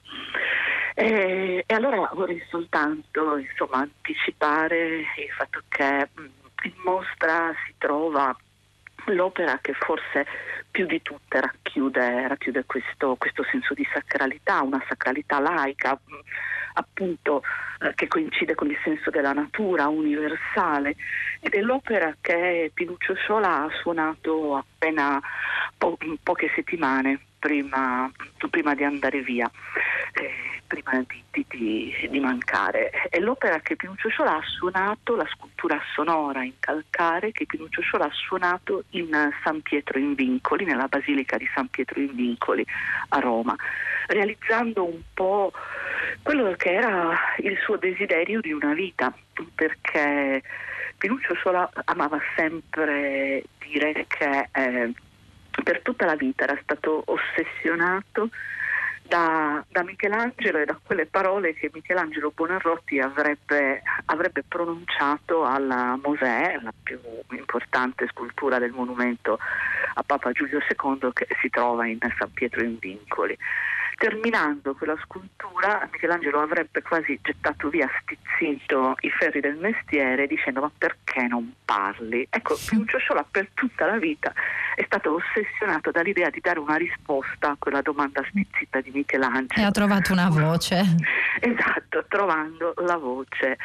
G: E, e allora vorrei soltanto insomma, anticipare il fatto che in mostra si trova l'opera che forse più di tutte racchiude, racchiude questo, questo, senso di sacralità, una sacralità laica, appunto eh, che coincide con il senso della natura universale ed è l'opera che Pinuccio Sciola ha suonato appena po- poche settimane prima, prima, di andare via. Eh, prima di, di, di, mancare. È l'opera che Pinuccio Sciola ha suonato, la scultura sonora in calcare che Pinuccio Sciola ha suonato in San Pietro in Vincoli, nella Basilica di San Pietro in Vincoli a Roma, realizzando un po' quello che era il suo desiderio di una vita, perché Pinuccio Sciola amava sempre dire che eh, per tutta la vita era stato ossessionato da, da, Michelangelo e da quelle parole che Michelangelo Buonarroti avrebbe, avrebbe pronunciato alla Mosè, la più importante scultura del monumento a Papa Giulio II che si trova in San Pietro in Vincoli terminando quella scultura Michelangelo avrebbe quasi gettato via stizzito i ferri del mestiere dicendo ma perché non parli? Ecco, Pinuccio Sciola per tutta la vita è stato ossessionato dall'idea di dare una risposta a quella domanda stizzita di Michelangelo.
F: E ha trovato una voce.
G: esatto, trovando la voce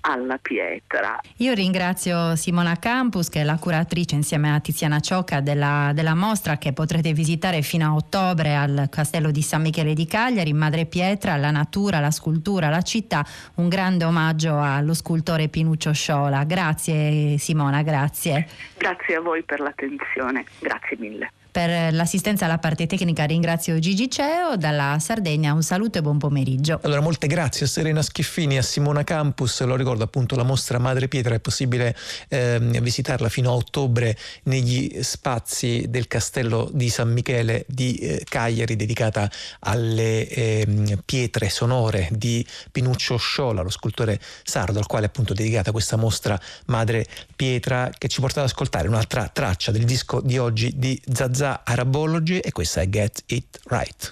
G: alla pietra.
F: Io ringrazio Simona Campus che è la curatrice insieme a Tiziana Ciocca della, della mostra che potrete visitare fino a ottobre al Castello di San Michele di Cagliari, Madre Pietra, la natura, la scultura, la città, un grande omaggio allo scultore Pinuccio Sciola. Grazie Simona, grazie.
G: Grazie a voi per l'attenzione, grazie mille.
F: Per l'assistenza alla parte tecnica ringrazio Gigi Ceo, dalla Sardegna un saluto e buon pomeriggio.
B: Allora molte grazie a Serena Schiffini a Simona Campus, lo ricordo appunto la mostra Madre Pietra è possibile eh, visitarla fino a ottobre negli spazi del castello di San Michele di eh, Cagliari dedicata alle eh, pietre sonore di Pinuccio Sciola, lo scultore sardo al quale è appunto dedicata questa mostra Madre Pietra che ci porta ad ascoltare un'altra traccia del disco di oggi di Zazza Zazza Arabology e questa è Get It Right.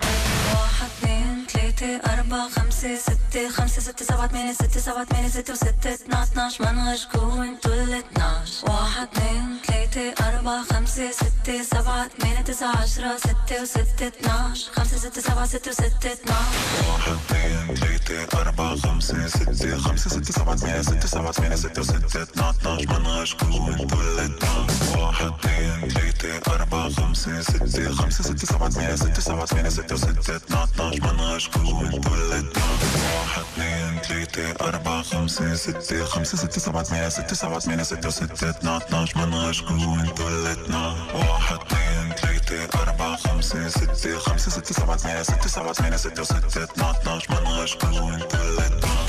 B: أربعة خمسة ستة خمسة ستة سبعة ثمانية ستة سبعة ثمانية ستة وستة اثنا اتناش منغشكوا انتو الاتناش واحد اثنين ثلاثة أربعة خمسة ستة سبعة ثمانية تسعة عشرة ستة وستة اثناش خمسة ستة سبعة ستة وستة اثناش واحد اثنين ثلاثة أربعة خمسة ستة خمسة ستة سبعة ثمانية ستة سبعة ثمانية ستة وستة اثنا اتناش منغشكوا انتو الاتناش واحد اثنين ثلاثة أربعة خمسة ستة خمسة ستة سبعة ثمانية ستة سبعة ثمانية ستة وستة اثنا اتناش منغشكوا انتو الاتناش واحد اثنين ثلاثة أربعة خمسة ستة خمسة ستة سبعة ثمانية ستة سبعة ثمانية ستة وستة اثنا اتناش منغشكوا انتو الاتناش واحد اثنين ثلاثة أربعة خمسة ستة خمسة ستة سبعة ثمانية ستة سبعة ثمانية ستة وستة اثنا اتناش منغشكوا انتو الاتناش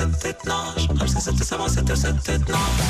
A: 7, 7, 9 Am 6, 7, 7, 7, 7, 9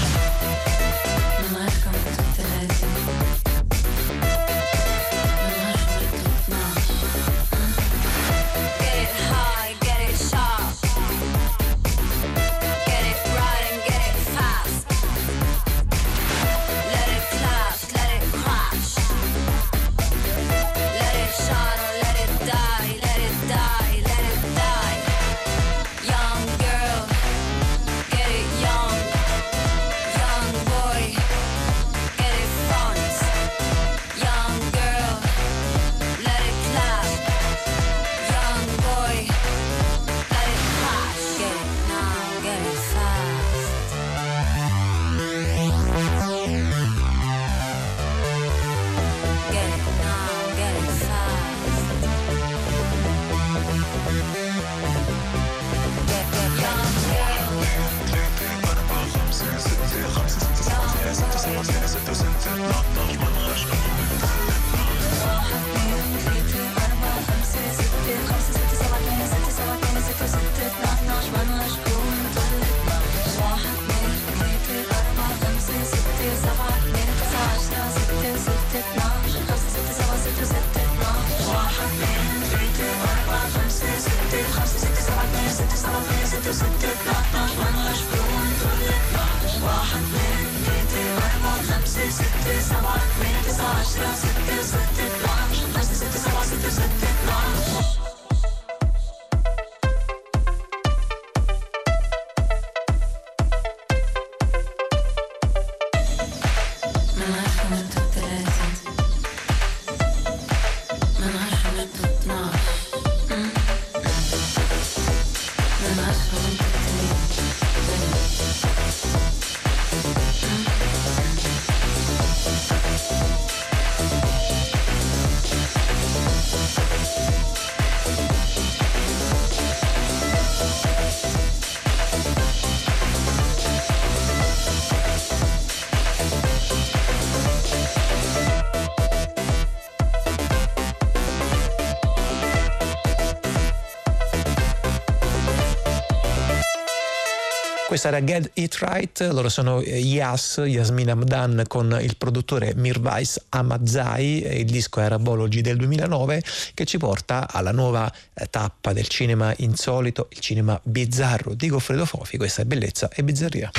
B: Questa era Get It Right, loro sono eh, Yas, Yasmin Amdan con il produttore Mirvais Amazai, il disco era Bologi del 2009 che ci porta alla nuova eh, tappa del cinema insolito, il cinema bizzarro di Goffredo Fofi, questa è bellezza e bizzarria.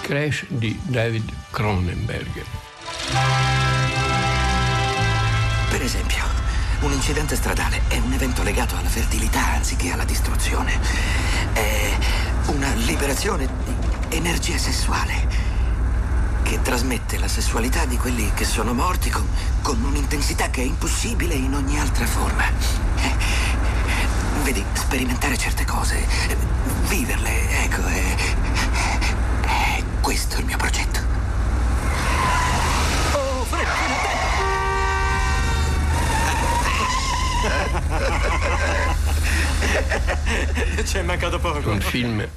I: Crash di David Cronenberg.
J: Per esempio, un incidente stradale è un evento legato alla fertilità anziché alla distruzione. È una liberazione di energia sessuale che trasmette la sessualità di quelli che sono morti con, con un'intensità che è impossibile in ogni altra forma. Eh, Vedi, sperimentare certe cose, eh, viverle, ecco, è, è questo il mio progetto.
I: Ci è mancato poco. Un film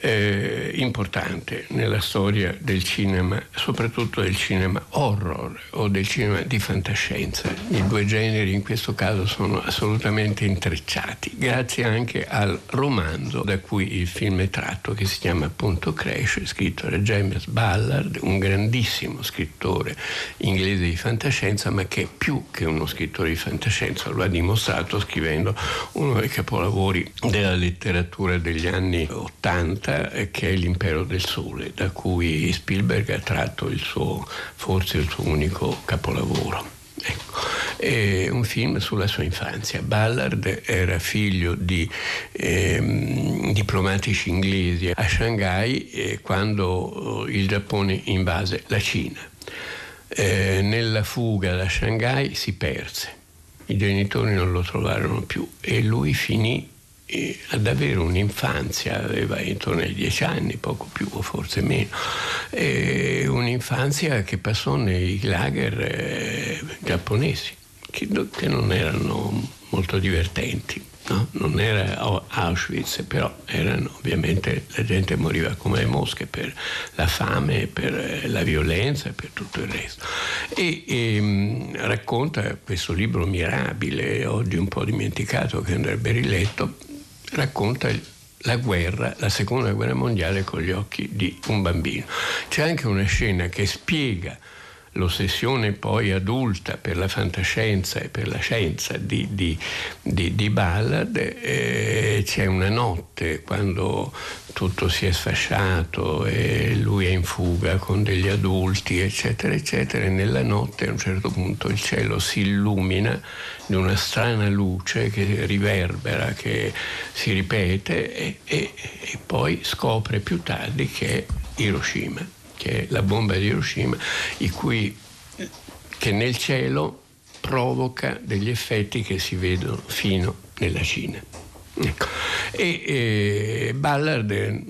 I: eh, importante nella storia del cinema, soprattutto del cinema horror o del cinema di fantascienza. I due generi in questo caso sono assolutamente intrecciati, grazie anche al romanzo da cui il film è tratto, che si chiama appunto Crash, scritto da James Ballard, un grandissimo scrittore inglese di fantascienza, ma che più che uno scrittore di fantascienza lo ha dimostrato scrivendo uno dei capolavori della letteratura degli anni 80 che è L'impero del sole, da cui Spielberg ha tratto il suo, forse il suo unico capolavoro. Ecco. È un film sulla sua infanzia. Ballard era figlio di ehm, diplomatici inglesi a Shanghai eh, quando il Giappone invase la Cina. Eh, nella fuga da Shanghai si perse, i genitori non lo trovarono più e lui finì ad avere un'infanzia, aveva intorno ai dieci anni, poco più o forse meno, e un'infanzia che passò nei lager eh, giapponesi, che, che, non erano molto divertenti. No? Non era Auschwitz, però erano ovviamente la gente moriva come le mosche per la fame, per la violenza e per tutto il resto. E, e racconta questo libro mirabile, oggi un po' dimenticato, che andrebbe riletto, racconta la guerra, la seconda guerra mondiale con gli occhi di un bambino. C'è anche una scena che spiega l'ossessione poi adulta per la fantascienza e per la scienza di, di, di, di Ballard, eh, c'è una notte quando tutto si è sfasciato e lui è in fuga con degli adulti, eccetera, eccetera, e nella notte a un certo punto il cielo si illumina di una strana luce che riverbera, che si ripete e, e, e poi scopre più tardi che è Hiroshima che è la bomba di Hiroshima, cui, che nel cielo provoca degli effetti che si vedono fino nella Cina. Ecco. E, e Ballard,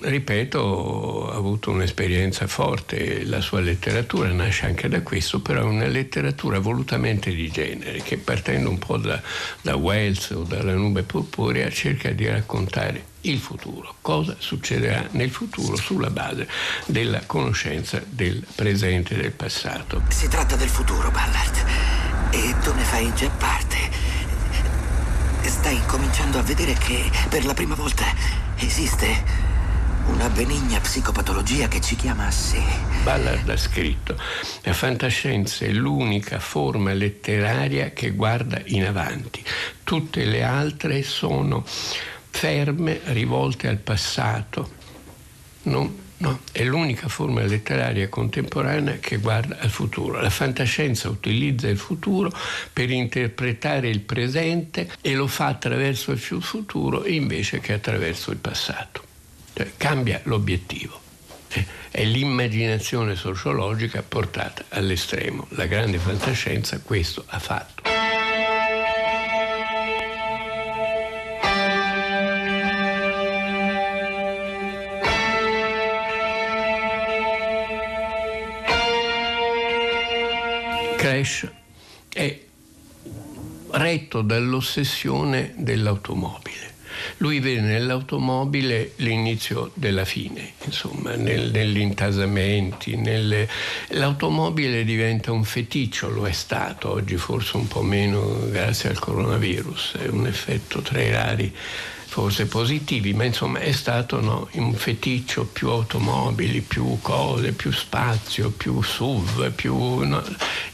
I: ripeto, ha avuto un'esperienza forte, la sua letteratura nasce anche da questo, però è una letteratura volutamente di genere, che partendo un po' da, da Wells o dalla nube purpurea cerca di raccontare il futuro, cosa succederà nel futuro sulla base della conoscenza del presente e del passato.
J: Si tratta del futuro, Ballard, e tu ne fai già parte. Stai cominciando a vedere che per la prima volta esiste Una benigna psicopatologia che ci chiama a sé.
I: Ballard ha scritto: La fantascienza è l'unica forma letteraria che guarda in avanti. Tutte le altre sono ferme, rivolte al passato. Non No, è l'unica forma letteraria contemporanea che guarda al futuro. La fantascienza utilizza il futuro per interpretare il presente e lo fa attraverso il futuro invece che attraverso il passato. Cioè, cambia l'obiettivo. Eh, è l'immaginazione sociologica portata all'estremo. La grande fantascienza questo ha fatto. Crash è retto dall'ossessione dell'automobile. Lui vede nell'automobile l'inizio della fine, insomma, nel, negli intasamenti. Nelle... L'automobile diventa un feticcio, lo è stato, oggi forse un po' meno grazie al coronavirus, è un effetto tra i rari forse positivi, ma insomma è stato no, un feticcio più automobili, più cose, più spazio, più SUV, più... No,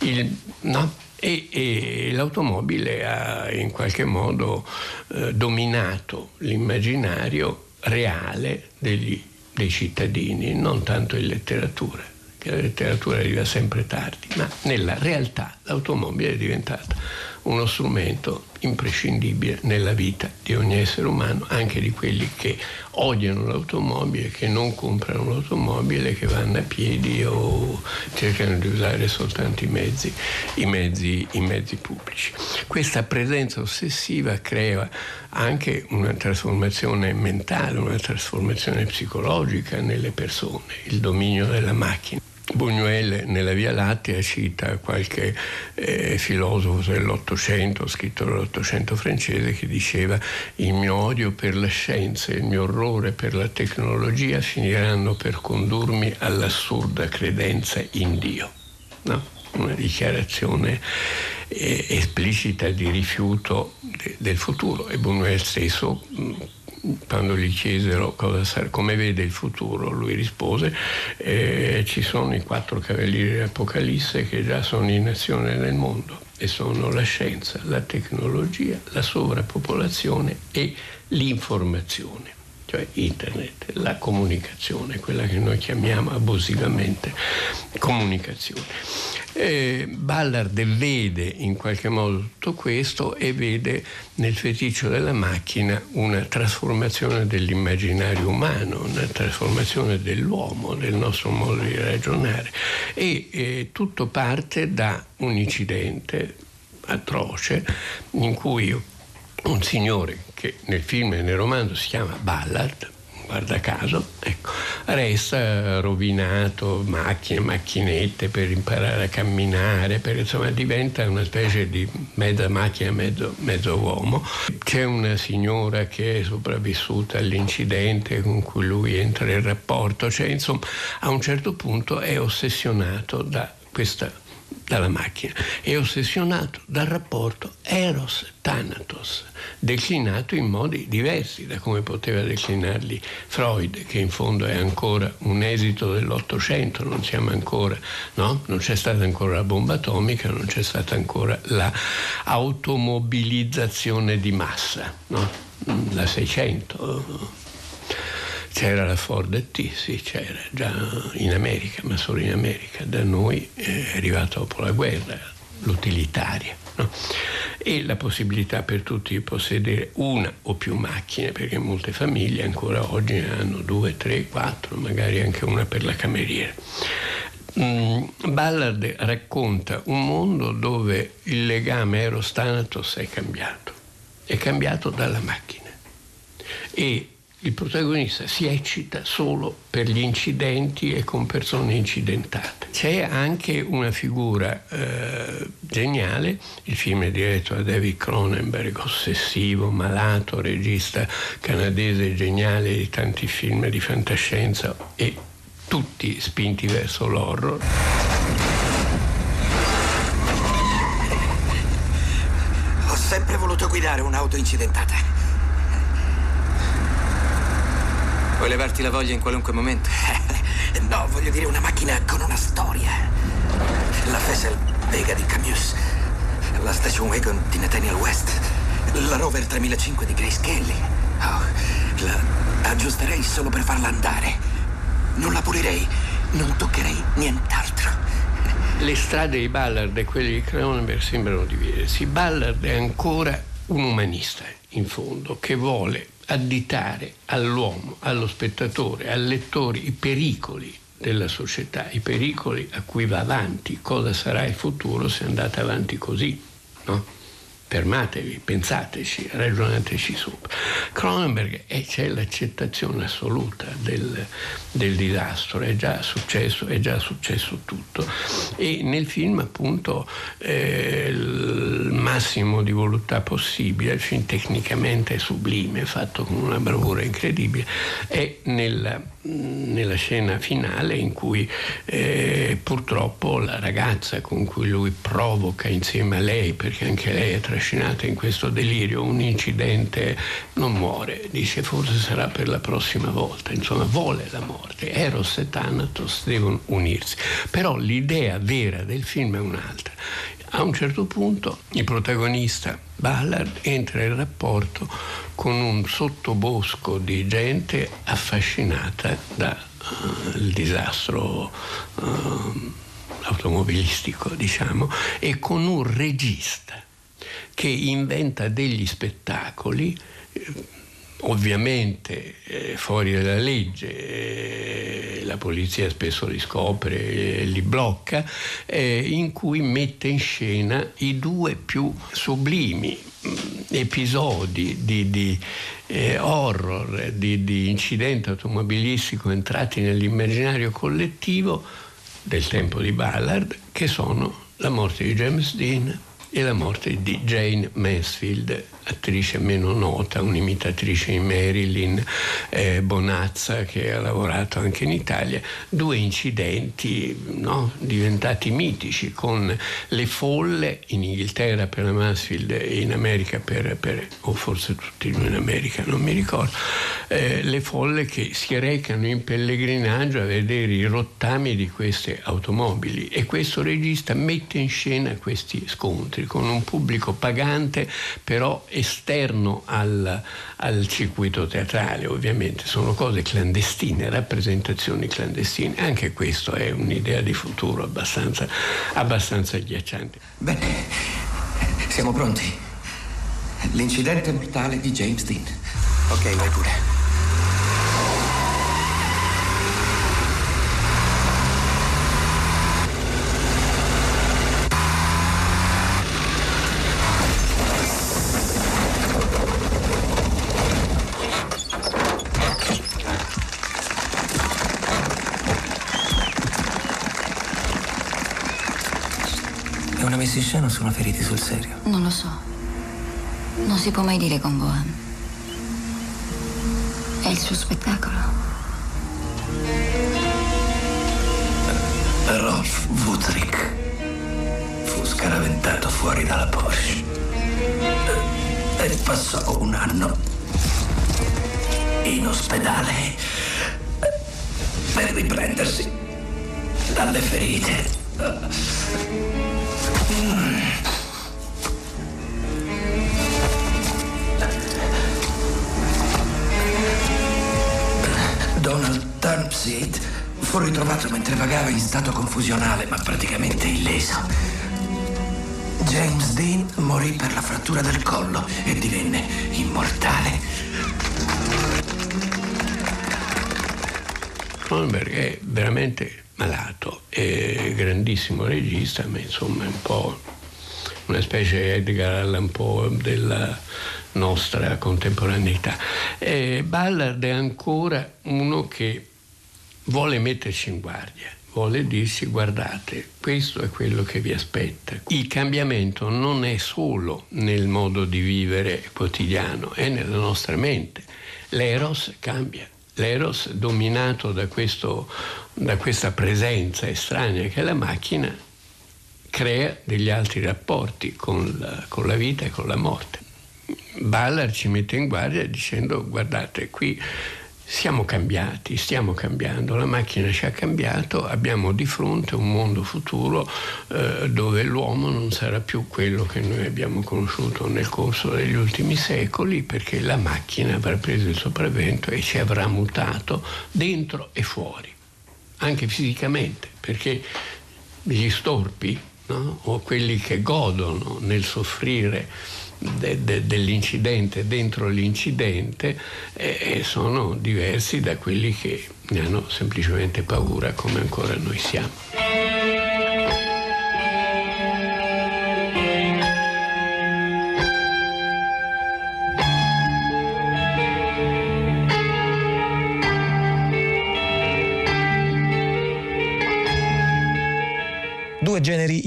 I: il, no? E, e, l'automobile ha in qualche modo eh, dominato l'immaginario reale degli, dei cittadini, non tanto in letteratura, che la letteratura arriva sempre tardi, ma nella realtà l'automobile è diventata uno strumento imprescindibile nella vita di ogni essere umano, anche di quelli che odiano l'automobile, che non comprano l'automobile, che vanno a piedi o cercano di usare soltanto i mezzi, i mezzi, i mezzi pubblici. Questa presenza ossessiva crea anche una trasformazione mentale, una trasformazione psicologica nelle persone, il dominio della macchina. Buñuel nella Via Lattea cita qualche eh, filosofo dell'Ottocento, scritto nell'Ottocento francese, che diceva il mio odio per la scienza e il mio orrore per la tecnologia finiranno per condurmi all'assurda credenza in Dio. No? Una dichiarazione eh, esplicita di rifiuto de- del futuro e Buñuel stesso mh, quando gli chiesero sarà, come vede il futuro, lui rispose eh, ci sono i quattro cavalieri dell'Apocalisse che già sono in azione nel mondo e sono la scienza, la tecnologia, la sovrappopolazione e l'informazione cioè internet, la comunicazione, quella che noi chiamiamo abusivamente comunicazione. Eh, Ballard vede in qualche modo tutto questo e vede nel feticcio della macchina una trasformazione dell'immaginario umano, una trasformazione dell'uomo, del nostro modo di ragionare e eh, tutto parte da un incidente atroce in cui un signore che nel film e nel romanzo si chiama Ballard, guarda caso, ecco, resta rovinato, macchine, macchinette per imparare a camminare, per, insomma diventa una specie di mezza macchina, mezzo, mezzo uomo. C'è una signora che è sopravvissuta all'incidente con cui lui entra in rapporto, cioè insomma a un certo punto è ossessionato da questa dalla macchina, è ossessionato dal rapporto Eros-Thanatos, declinato in modi diversi da come poteva declinarli Freud, che in fondo è ancora un esito dell'Ottocento, non siamo ancora, no? Non c'è stata ancora la bomba atomica, non c'è stata ancora l'automobilizzazione di massa, no? La 600 c'era la Ford T, sì, c'era già in America, ma solo in America. Da noi è arrivata dopo la guerra, l'utilitaria. No? E la possibilità per tutti di possedere una o più macchine, perché molte famiglie ancora oggi ne hanno due, tre, quattro, magari anche una per la cameriera. Mm, Ballard racconta un mondo dove il legame Eros-Thanatos è cambiato, è cambiato dalla macchina. E il protagonista si eccita solo per gli incidenti e con persone incidentate. C'è anche una figura eh, geniale, il film è diretto da David Cronenberg, ossessivo, malato, regista canadese geniale di tanti film di fantascienza e tutti spinti verso l'horror.
J: Ho sempre voluto guidare un'auto incidentata. Vuoi levarti la voglia in qualunque momento? no, voglio dire una macchina con una storia. La Fessel Vega di Camus, la Station Wagon di Nathaniel West, la Rover 3005 di Grace Kelly. Oh, la aggiusterei solo per farla andare. Non la pulirei, non toccherei nient'altro.
I: Le strade di Ballard e quelle di Cronenberg sembrano dividersi. Ballard è ancora un umanista, in fondo, che vuole additare all'uomo, allo spettatore, al lettore i pericoli della società, i pericoli a cui va avanti, cosa sarà il futuro se andate avanti così. No? Fermatevi, pensateci, ragionateci sopra. Cronenberg e c'è l'accettazione assoluta del, del, disastro, è già successo, è già successo tutto. E nel film appunto eh, il massimo di voluttà possibile, il film tecnicamente sublime, fatto con una bravura incredibile, è nella nella scena finale in cui eh, purtroppo la ragazza con cui lui provoca insieme a lei, perché anche lei è trascinata in questo delirio, un incidente, non muore, dice forse sarà per la prossima volta, insomma vuole la morte, Eros e Thanatos devono unirsi, però l'idea vera del film è un'altra. A un certo punto il protagonista Ballard entra in rapporto con un sottobosco di gente affascinata dal uh, disastro uh, automobilistico, diciamo, e con un regista che inventa degli spettacoli ovviamente eh, fuori dalla legge, eh, la polizia spesso li scopre, eh, li blocca, eh, in cui mette in scena i due più sublimi mh, mm, episodi di, di eh, horror, di, di incidente automobilistico entrati nell'immaginario collettivo del tempo di Ballard, che sono la morte di James Dean e la morte di Jane Mansfield, attrice meno nota, un'imitatrice in Marilyn, eh, Bonazza che ha lavorato anche in Italia, due incidenti no, diventati mitici con le folle in Inghilterra per la Mansfield e in America per, per o forse tutti in America, non mi ricordo, eh, le folle che si recano in pellegrinaggio a vedere i rottami di queste automobili. E questo regista mette in scena questi scontri con un pubblico pagante però esterno al, al circuito teatrale, ovviamente sono cose clandestine, rappresentazioni clandestine. Anche questo è un'idea di futuro abbastanza, abbastanza agghiacciante.
J: Bene, siamo pronti. L'incidente mortale di James Dean. Ok, vai pure. messi in scena o sono feriti sul serio?
A: Non lo so. Non si può mai dire con Bohan. È il suo spettacolo.
J: Rolf Wutrick fu scaraventato fuori dalla Porsche e passò un anno in ospedale per riprendersi dalle ferite. Donald Turnpseed fu ritrovato mentre vagava in stato confusionale ma praticamente illeso. James Dean morì per la frattura del collo e divenne immortale.
I: Cronenberg è veramente malato, è grandissimo regista, ma insomma è un po' una specie Edgar Allan Poe della nostra contemporaneità. E Ballard è ancora uno che vuole metterci in guardia, vuole dirci guardate, questo è quello che vi aspetta. Il cambiamento non è solo nel modo di vivere quotidiano, è nella nostra mente. L'eros cambia. L'eros, dominato da, questo, da questa presenza estranea che è la macchina, crea degli altri rapporti con la, con la vita e con la morte. Ballard ci mette in guardia dicendo guardate qui siamo cambiati, stiamo cambiando, la macchina ci ha cambiato, abbiamo di fronte un mondo futuro eh, dove l'uomo non sarà più quello che noi abbiamo conosciuto nel corso degli ultimi secoli perché la macchina avrà preso il sopravvento e ci avrà mutato dentro e fuori, anche fisicamente, perché gli storpi no? o quelli che godono nel soffrire de, de, dell'incidente dentro l'incidente eh, sono diversi da quelli che ne hanno semplicemente paura come ancora noi siamo.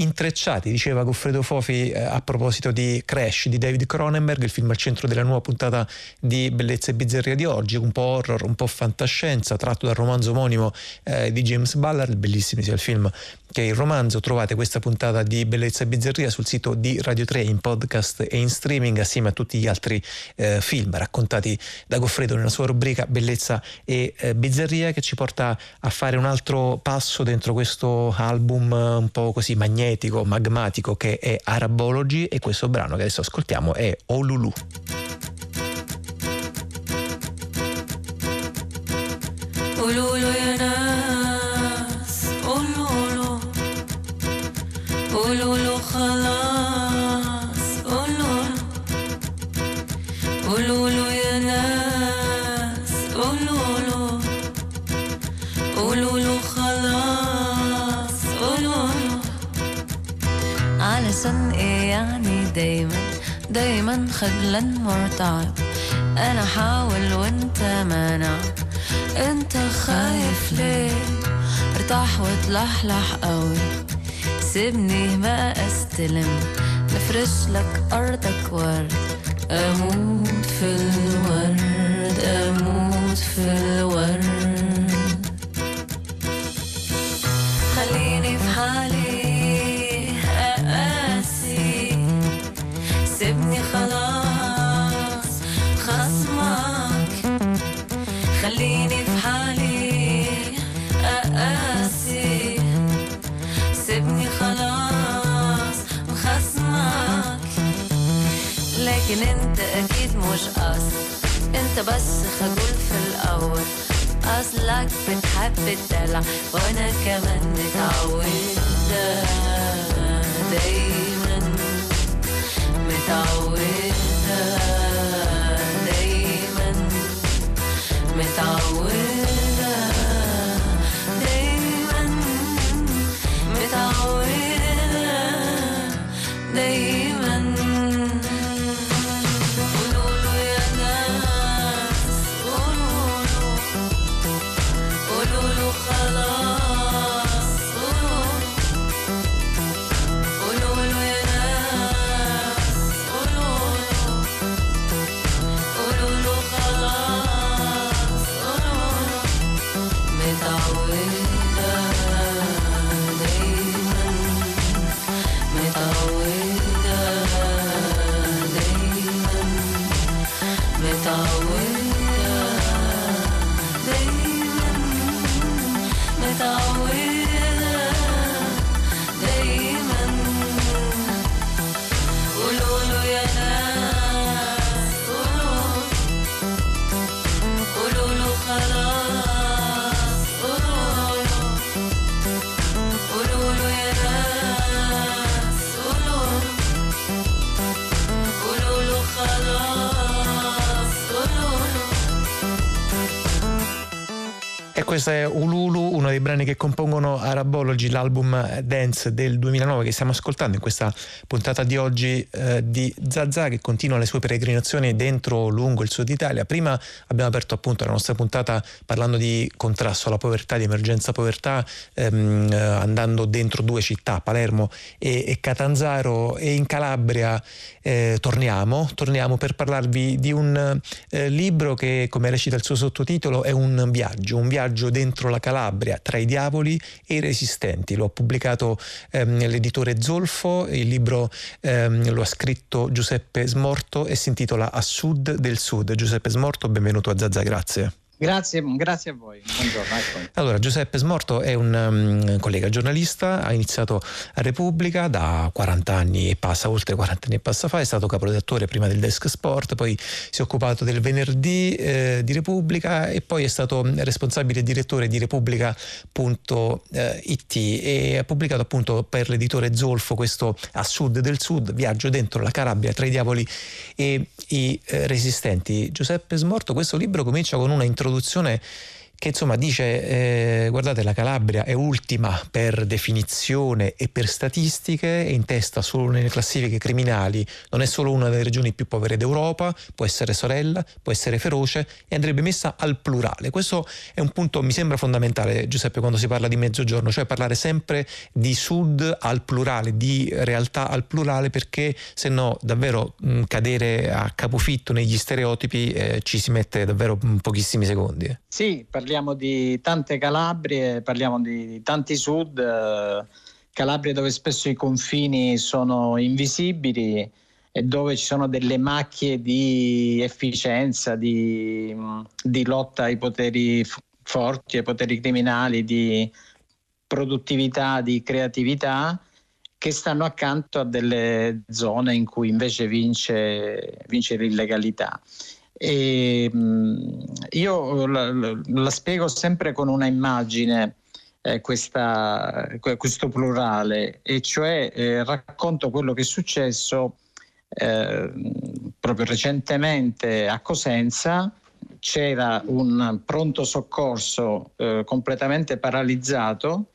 B: Intrecciati, diceva Goffredo Fofi eh, a proposito di Crash di David Cronenberg, il film al centro della nuova puntata di Bellezza e Bizzarria di oggi, un po' horror, un po' fantascienza, tratto dal romanzo omonimo eh, di James Ballard, bellissimo sia il film che il romanzo. Trovate questa puntata di Bellezza e Bizzarria sul sito di Radio 3 in podcast e in streaming assieme a tutti gli altri eh, film raccontati da Goffredo nella sua rubrica Bellezza e eh, Bizzarria che ci porta a fare un altro passo dentro questo album eh, un po' così magnetico, magmatico che è Arabology e questo brano che adesso ascoltiamo è Olulu.
A: دايما خجلان مرتعب. أنا حاول وأنت مانع. أنت خايف ليه؟ ارتاح وتلحلح قوي. سيبني ما أستلم. نفرش لك أرضك ورد. أموت في الورد. أموت في الورد. خليني في حالي. سيبني خلاص. خصمك. خليني في حالي. اقاسي سيبني خلاص. مخصمك لكن أنت أكيد مش أصل. أنت بس خجول في الأول. أصلك بتحب الدلع وأنا كمان متعودة دايما. متعودة دايما متعودة
B: questo è Ululu, uno dei brani che compongono Arabology, l'album dance del 2009 che stiamo ascoltando in questa puntata di oggi eh, di Zazà che continua le sue peregrinazioni dentro, lungo il sud Italia. Prima abbiamo aperto appunto la nostra puntata parlando di contrasto alla povertà, di emergenza povertà, ehm, eh, andando dentro due città, Palermo e, e Catanzaro e in Calabria eh, torniamo, torniamo per parlarvi di un eh, libro che come recita il suo sottotitolo è un viaggio, un viaggio dentro la Calabria tra i diavoli e i resistenti. Lo ha pubblicato ehm, l'editore Zolfo, il libro ehm, lo ha scritto Giuseppe Smorto e si intitola A Sud del Sud. Giuseppe Smorto, benvenuto a Zazza, grazie.
K: Grazie, grazie a voi. Buongiorno.
B: Ecco. Allora, Giuseppe Smorto è un um, collega giornalista, ha iniziato a Repubblica da 40 anni e passa, oltre 40 anni e passa fa, è stato caporedattore prima del Desk Sport, poi si è occupato del venerdì eh, di Repubblica e poi è stato responsabile direttore di Repubblica.it e ha pubblicato appunto per l'editore Zolfo questo A Sud del Sud, viaggio dentro la Calabria tra i diavoli e i eh, resistenti. Giuseppe Smorto, questo libro comincia con una introduzione introduzione che insomma dice eh, guardate la Calabria è ultima per definizione e per statistiche, è in testa solo nelle classifiche criminali, non è solo una delle regioni più povere d'Europa, può essere sorella, può essere feroce e andrebbe messa al plurale. Questo è un punto, mi sembra fondamentale Giuseppe quando si parla di mezzogiorno, cioè parlare sempre di sud al plurale, di realtà al plurale perché se no davvero mh, cadere a capofitto negli stereotipi eh, ci si mette davvero pochissimi secondi.
K: Sì, parliamo parliamo di tante Calabrie, parliamo di tanti sud, eh, Calabria dove spesso i confini sono invisibili e dove ci sono delle macchie di efficienza, di, di lotta ai poteri forti, ai poteri criminali, di produttività, di creatività che stanno accanto a delle zone in cui invece vince, vince l'illegalità. E, io la, la, spiego sempre con una immagine. Eh, questa, questo plurale e cioè eh, racconto quello che è successo eh, proprio recentemente a Cosenza c'era un pronto soccorso eh, completamente paralizzato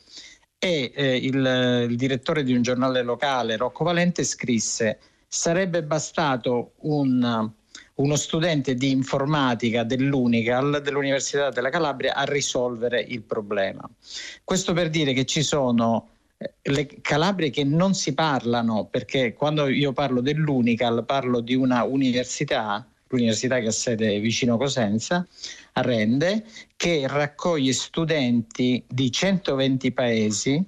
K: e eh, il, il, direttore di un giornale locale, Rocco Valente, scrisse sarebbe bastato un uno studente di informatica dell'Unical dell'Università della Calabria a risolvere il problema. Questo per dire che ci sono eh, le Calabrie che non si parlano, perché quando io parlo dell'Unical parlo di una università, l'università che ha sede vicino Cosenza, a Rende, che raccoglie studenti di 120 paesi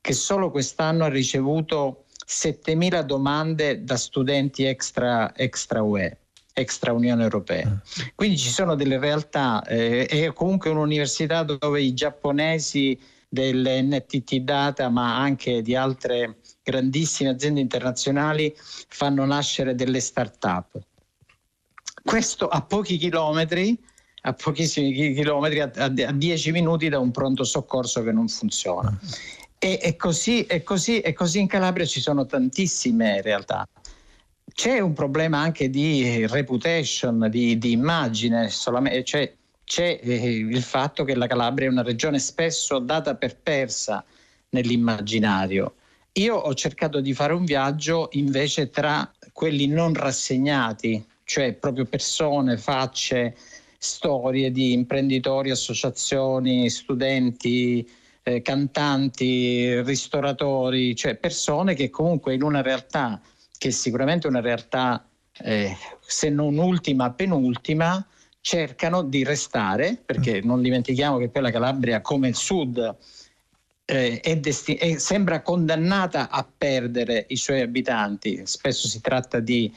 K: che solo quest'anno ha ricevuto 7.000 domande da studenti extra, extra UE extra Unione Europea. Mm. Quindi ci sono delle realtà, eh, è comunque un'università dove i giapponesi dell'NTT Data, ma anche di altre grandissime aziende internazionali, fanno nascere delle start-up. Questo a pochi chilometri, a pochissimi chilometri, a, a, a 10 minuti da un pronto soccorso che non funziona. Mm. E, e, così, e, così, e così in Calabria ci sono tantissime realtà. C'è un problema anche di reputation, di, di immagine, cioè c'è eh, il fatto che la Calabria è una regione spesso data per persa nell'immaginario. Io ho cercato di fare un viaggio invece tra quelli non rassegnati, cioè proprio persone, facce, storie di imprenditori, associazioni, studenti, eh, cantanti, ristoratori, cioè persone che comunque in una realtà che sicuramente è una realtà, eh, se non ultima, penultima, cercano di restare, perché mm. non dimentichiamo che poi la Calabria, come il sud, eh, è desti- è, sembra condannata a perdere i suoi abitanti. Spesso si tratta di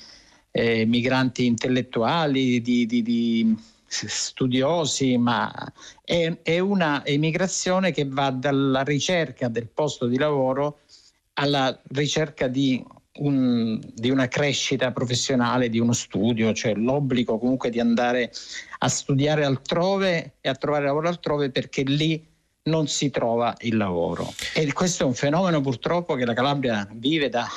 K: eh, migranti intellettuali, di, di, di studiosi, ma è, è, una emigrazione che va dalla ricerca del posto di lavoro alla ricerca di un, di una crescita professionale, di uno studio, cioè l'obbligo comunque di andare a studiare altrove e a trovare lavoro altrove perché lì non si trova il lavoro. E questo è un fenomeno purtroppo che la Calabria vive da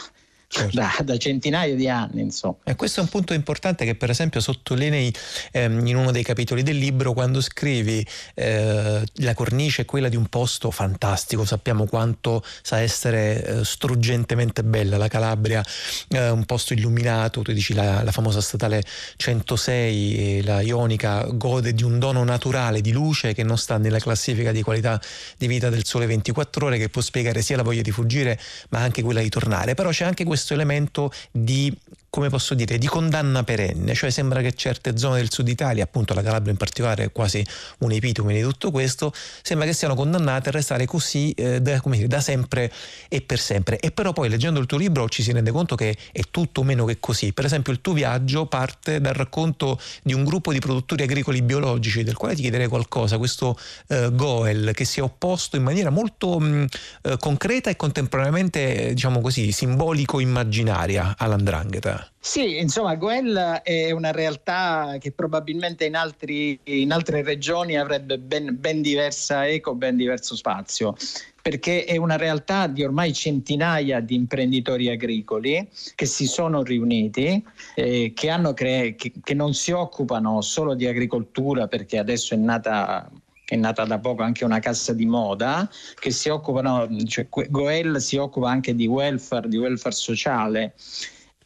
K: certo. da, da, centinaia di anni. Insomma.
B: E questo è un punto importante che per esempio sottolinei ehm, in uno dei capitoli del libro quando scrivi eh, la cornice è quella di un posto fantastico, sappiamo quanto sa essere eh, struggentemente bella la Calabria, eh, un posto illuminato, tu dici la, la famosa statale 106, la Ionica gode di un dono naturale di luce che non sta nella classifica di qualità di vita del sole 24 ore che può spiegare sia la voglia di fuggire ma anche quella di tornare, però c'è anche questo questo elemento di come posso dire, di condanna perenne, cioè sembra che certe zone del sud Italia, appunto la Calabria in particolare è quasi un epitome di tutto questo, sembra che siano condannate a restare così eh, da, dire, da, sempre e per sempre. E però poi leggendo il tuo libro ci si rende conto che è tutto meno che così. Per esempio il tuo viaggio parte dal racconto di un gruppo di produttori agricoli biologici del quale ti chiederei qualcosa, questo eh, Goel che si è opposto in maniera molto mh, eh, concreta e contemporaneamente, diciamo così, simbolico-immaginaria all'andrangheta.
K: Sì, insomma, Goel è una realtà che probabilmente in, altri, in altre regioni avrebbe ben, ben, diversa eco, ben diverso spazio, perché è una realtà di ormai centinaia di imprenditori agricoli che si sono riuniti, eh, che, cre- che, che non si occupano solo di agricoltura, perché adesso è nata è nata da poco anche una cassa di moda che si occupano, cioè Goel si occupa anche di welfare, di welfare sociale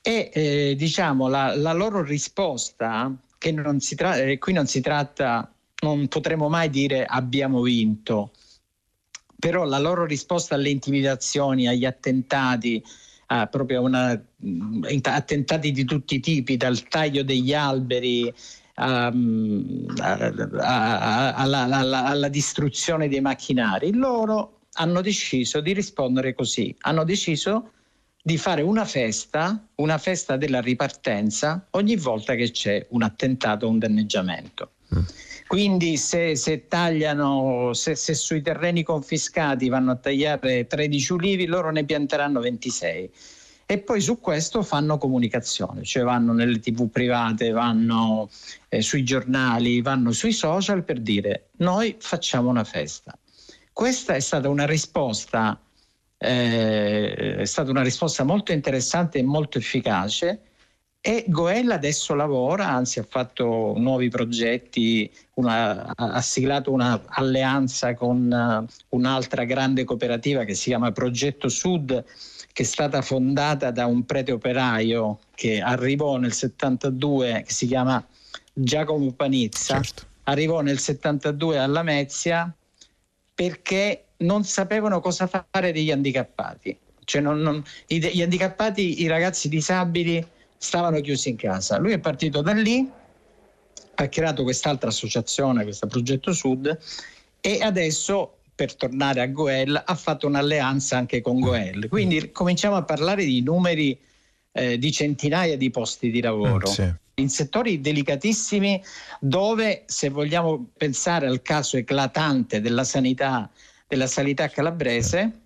K: e eh, diciamo la, la, loro risposta, che non si tra- eh, qui non si tratta, non potremo mai dire abbiamo vinto, però la loro risposta alle intimidazioni, agli attentati, a proprio una, mm, attentati di tutti i tipi, dal taglio degli alberi a, alla, alla, alla distruzione dei macchinari, loro hanno deciso di rispondere così, hanno deciso di fare una festa, una festa della ripartenza ogni volta che c'è un attentato o un danneggiamento. Mm. Quindi se, se tagliano, se, se, sui terreni confiscati vanno a tagliare 13 ulivi, loro ne pianteranno 26. E poi su questo fanno comunicazione, cioè vanno nelle tv private, vanno eh, sui giornali, vanno sui social per dire noi facciamo una festa. Questa è stata una risposta eh, è stata una risposta molto interessante e molto efficace e Goel adesso lavora, anzi ha fatto nuovi progetti, una, ha siglato un'alleanza con uh, un'altra grande cooperativa che si chiama Progetto Sud, che è stata fondata da un prete operaio che arrivò nel 72, che si chiama Giacomo Panizza, certo. arrivò nel 72 alla Mezia perché non sapevano cosa fare degli handicappati. Cioè non, non, gli handicappati, i ragazzi disabili stavano chiusi in casa. Lui è partito da lì, ha creato quest'altra associazione, questo Progetto Sud, e adesso, per tornare a Goel, ha fatto un'alleanza anche con Goel. Quindi cominciamo a parlare di numeri eh, di centinaia di posti di lavoro. Mm, sì in settori delicatissimi dove, se vogliamo pensare al caso eclatante della sanità, della sanità calabrese,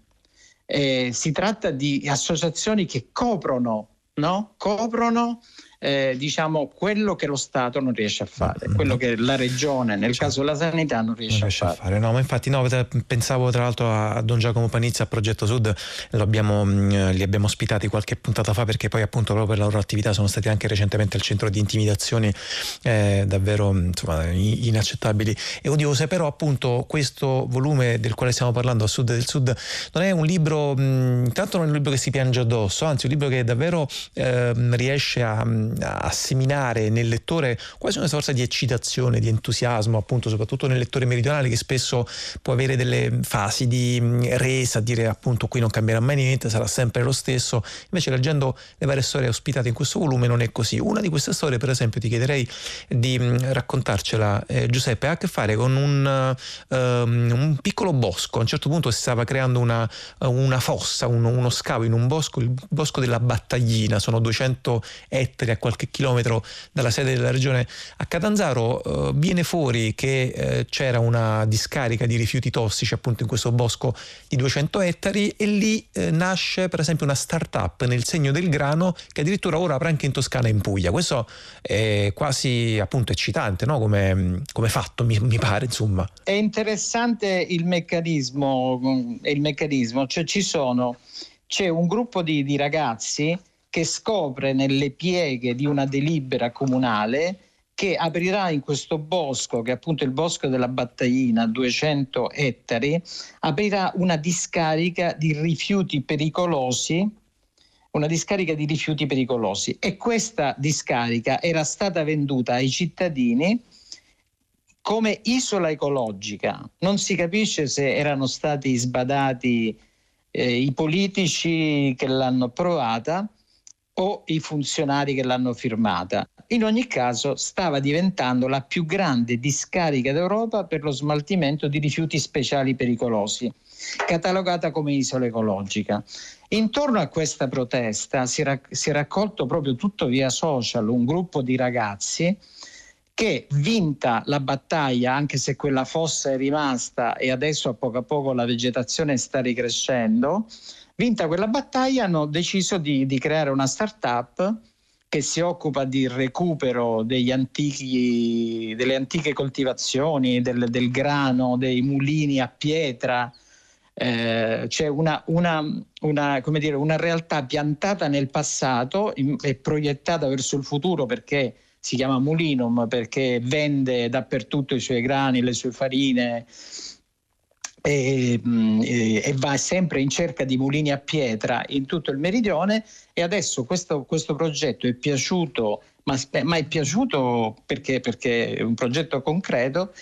K: eh, si tratta di associazioni che coprono, no? coprono eh, diciamo, quello che lo Stato non riesce a fare, mm-hmm. quello che la regione, nel certo. caso della sanità, non riesce, non riesce a, fare. a, fare.
B: No, ma infatti no, pensavo tra l'altro a Don Giacomo Panizza, a Progetto Sud, abbiamo, mm, li abbiamo ospitati qualche puntata fa perché poi appunto proprio per la loro attività sono stati anche recentemente al centro di intimidazioni eh, davvero insomma, inaccettabili e odiose, però appunto questo volume del quale stiamo parlando a Sud del Sud non è un libro, mh, mm, intanto non è un libro che si piange addosso, anzi un libro che davvero eh, riesce a mm, a seminare nel lettore quasi una sorta di eccitazione, di entusiasmo, appunto, soprattutto nel lettore meridionale che spesso può avere delle fasi di mm, resa, dire appunto qui non cambierà mai niente, sarà sempre lo stesso. Invece leggendo le varie storie ospitate in questo volume non è così. Una di queste storie, per esempio, ti chiederei di mm, raccontarcela, eh, Giuseppe, ha a che fare con un, uh, un, piccolo bosco. A un certo punto si stava creando una, una fossa, un, uno scavo in un bosco, il bosco della Battaglina, sono 200 ettari a qualche chilometro dalla sede della regione a Catanzaro, eh, viene fuori che eh, c'era una discarica di rifiuti tossici appunto in questo bosco di 200 ettari e lì eh, nasce per esempio una start-up nel segno del grano che addirittura ora apre anche in Toscana e in Puglia. Questo è quasi appunto eccitante no? come, come, fatto mi, mi, pare insomma.
K: È interessante il meccanismo, il meccanismo cioè ci sono, c'è un gruppo di, di ragazzi che scopre nelle pieghe di una delibera comunale che aprirà in questo bosco, che è appunto il bosco della Battaglina, 200 ettari, aprirà una discarica di rifiuti pericolosi, una discarica di rifiuti pericolosi e questa discarica era stata venduta ai cittadini come isola ecologica. Non si capisce se erano stati sbadati eh, i politici che l'hanno approvata o i funzionari che l'hanno firmata. In ogni caso stava diventando la più grande discarica d'Europa per lo smaltimento di rifiuti speciali pericolosi, catalogata come isola ecologica. Intorno a questa protesta si, rac- si è raccolto proprio tutto via social un gruppo di ragazzi che vinta la battaglia, anche se quella fossa è rimasta e adesso a poco a poco la vegetazione sta ricrescendo, vinta quella battaglia hanno deciso di, di creare una start-up che si occupa di recupero antichi, delle antiche coltivazioni, del, del, grano, dei mulini a pietra. Eh, c'è una, una, una, una, realtà piantata nel passato e proiettata verso il futuro perché si chiama Mulinum perché vende dappertutto i suoi grani, le sue farine e, e, e, va sempre in cerca di mulini a pietra in tutto il meridione. E adesso questo, questo progetto è piaciuto, ma, ma è piaciuto perché, perché è un progetto concreto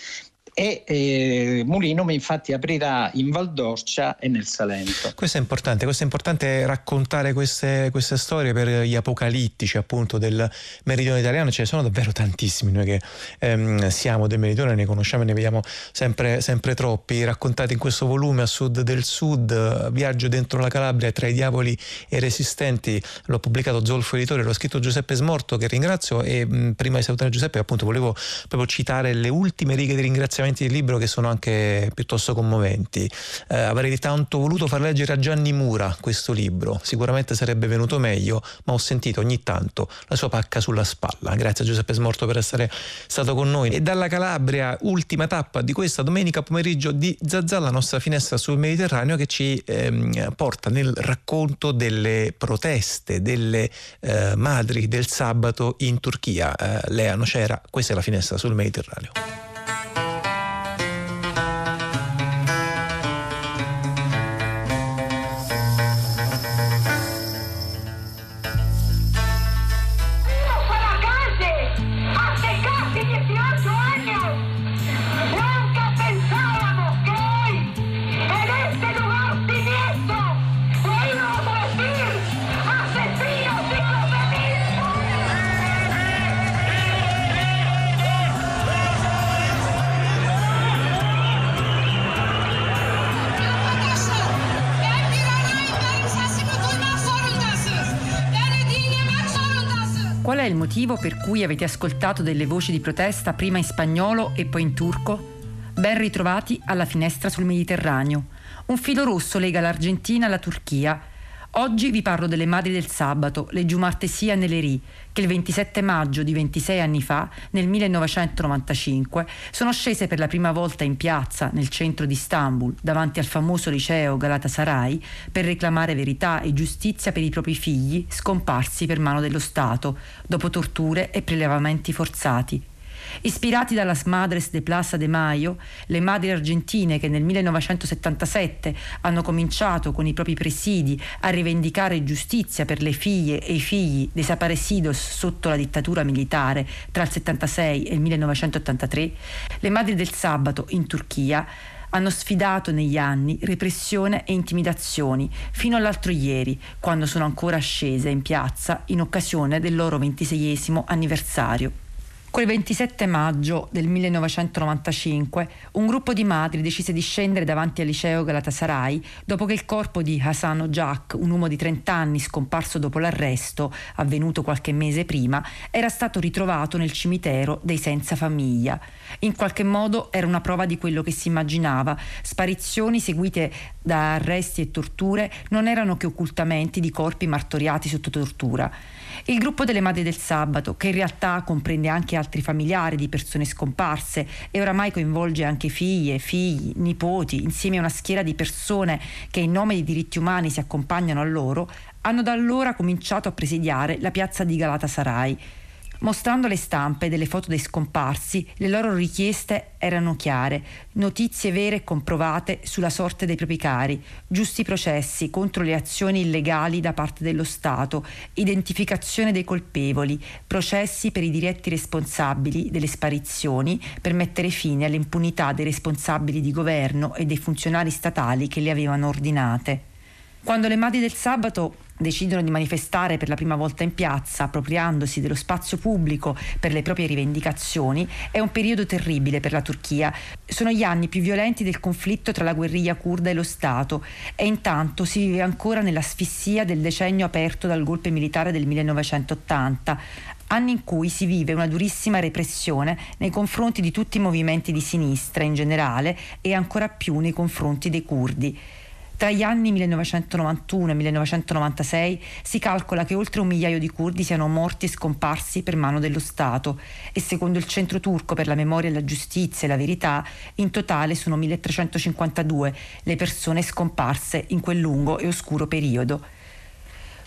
K: e eh, Mulinum infatti aprirà in Valdorcia e nel Salento.
B: Questo è importante, questo è importante raccontare queste, queste, storie per gli apocalittici appunto del meridione italiano, ce ne sono davvero tantissimi, noi che ehm, siamo del meridione ne conosciamo e ne vediamo sempre, sempre troppi, raccontati in questo volume a sud del sud, viaggio dentro la Calabria tra i diavoli e resistenti, l'ho pubblicato Zolfo Editore, l'ho scritto Giuseppe Smorto che ringrazio. E mh, prima di salutare Giuseppe appunto volevo proprio citare le ultime righe di ringraziamento frammenti del libro che sono anche piuttosto commoventi. Eh, avrei tanto voluto far leggere a Gianni Mura questo libro, sicuramente sarebbe venuto meglio, ma ho sentito ogni tanto la sua pacca sulla spalla. Grazie a Giuseppe Smorto per essere stato con noi. E dalla Calabria, ultima tappa di questa domenica pomeriggio di Zazà, la nostra finestra sul Mediterraneo che ci ehm, porta nel racconto delle proteste delle eh, madri del sabato in Turchia. Eh, Lea Nocera, questa è la finestra sul Mediterraneo.
L: Il motivo per cui avete ascoltato delle voci di protesta prima in spagnolo e poi in turco? Ben ritrovati alla finestra sul Mediterraneo. Un filo rosso lega l'Argentina alla Turchia Oggi vi parlo delle madri del sabato, le Giumartesia Neleri, che il 27 maggio di 26 anni fa, nel 1995, sono scese per la prima volta in piazza, nel centro di Istanbul, davanti al famoso liceo Galatasaray, per reclamare verità e giustizia per i propri figli scomparsi per mano dello Stato, dopo torture e prelevamenti forzati. Ispirati dalla Madres de Plaza de Mayo, le madri argentine che nel 1977 hanno cominciato con i propri presidi a rivendicare giustizia per le figlie e i figli desaparecidos sotto la dittatura militare tra il 76 e il 1983, le madri del sabato in Turchia hanno sfidato negli anni repressione e intimidazioni fino all'altro ieri, quando sono ancora scese in piazza in occasione del loro ventiseiesimo anniversario. Quel 27 maggio del 1995 un gruppo di madri decise di scendere davanti al liceo Galatasaray dopo che il corpo di Hassan Ojak, un uomo di 30 anni scomparso dopo l'arresto, avvenuto qualche mese prima, era stato ritrovato nel cimitero dei senza famiglia. In qualche modo era una prova di quello che si immaginava. Sparizioni seguite da arresti e torture non erano che occultamenti di corpi martoriati sotto tortura. Il gruppo delle Madri del Sabato, che in realtà comprende anche altri familiari di persone scomparse e oramai coinvolge anche figlie, figli, nipoti, insieme a una schiera di persone che in nome dei diritti umani si accompagnano a loro, hanno da allora cominciato a presidiare la piazza di Galatasaray Mostrando le stampe delle foto dei scomparsi, le loro richieste erano chiare, notizie vere e comprovate sulla sorte dei propri cari, giusti processi contro le azioni illegali da parte dello Stato, identificazione dei colpevoli, processi per i diretti responsabili delle sparizioni per mettere fine all'impunità dei responsabili di governo e dei funzionari statali che le avevano ordinate. Quando le madri del sabato decidono di manifestare per la prima volta in piazza, appropriandosi dello spazio pubblico per le proprie rivendicazioni, è un periodo terribile per la Turchia. Sono gli anni più violenti del conflitto tra la guerriglia kurda e lo Stato e intanto si vive ancora nell'asfissia del decennio aperto dal golpe militare del 1980, anni in cui si vive una durissima repressione nei confronti di tutti i movimenti di sinistra in generale e ancora più nei confronti dei curdi. Tra gli anni 1991 e 1996 si calcola che oltre un migliaio di curdi siano morti e scomparsi per mano dello Stato e secondo il Centro Turco per la Memoria, la Giustizia e la Verità in totale sono 1352 le persone scomparse in quel lungo e oscuro periodo.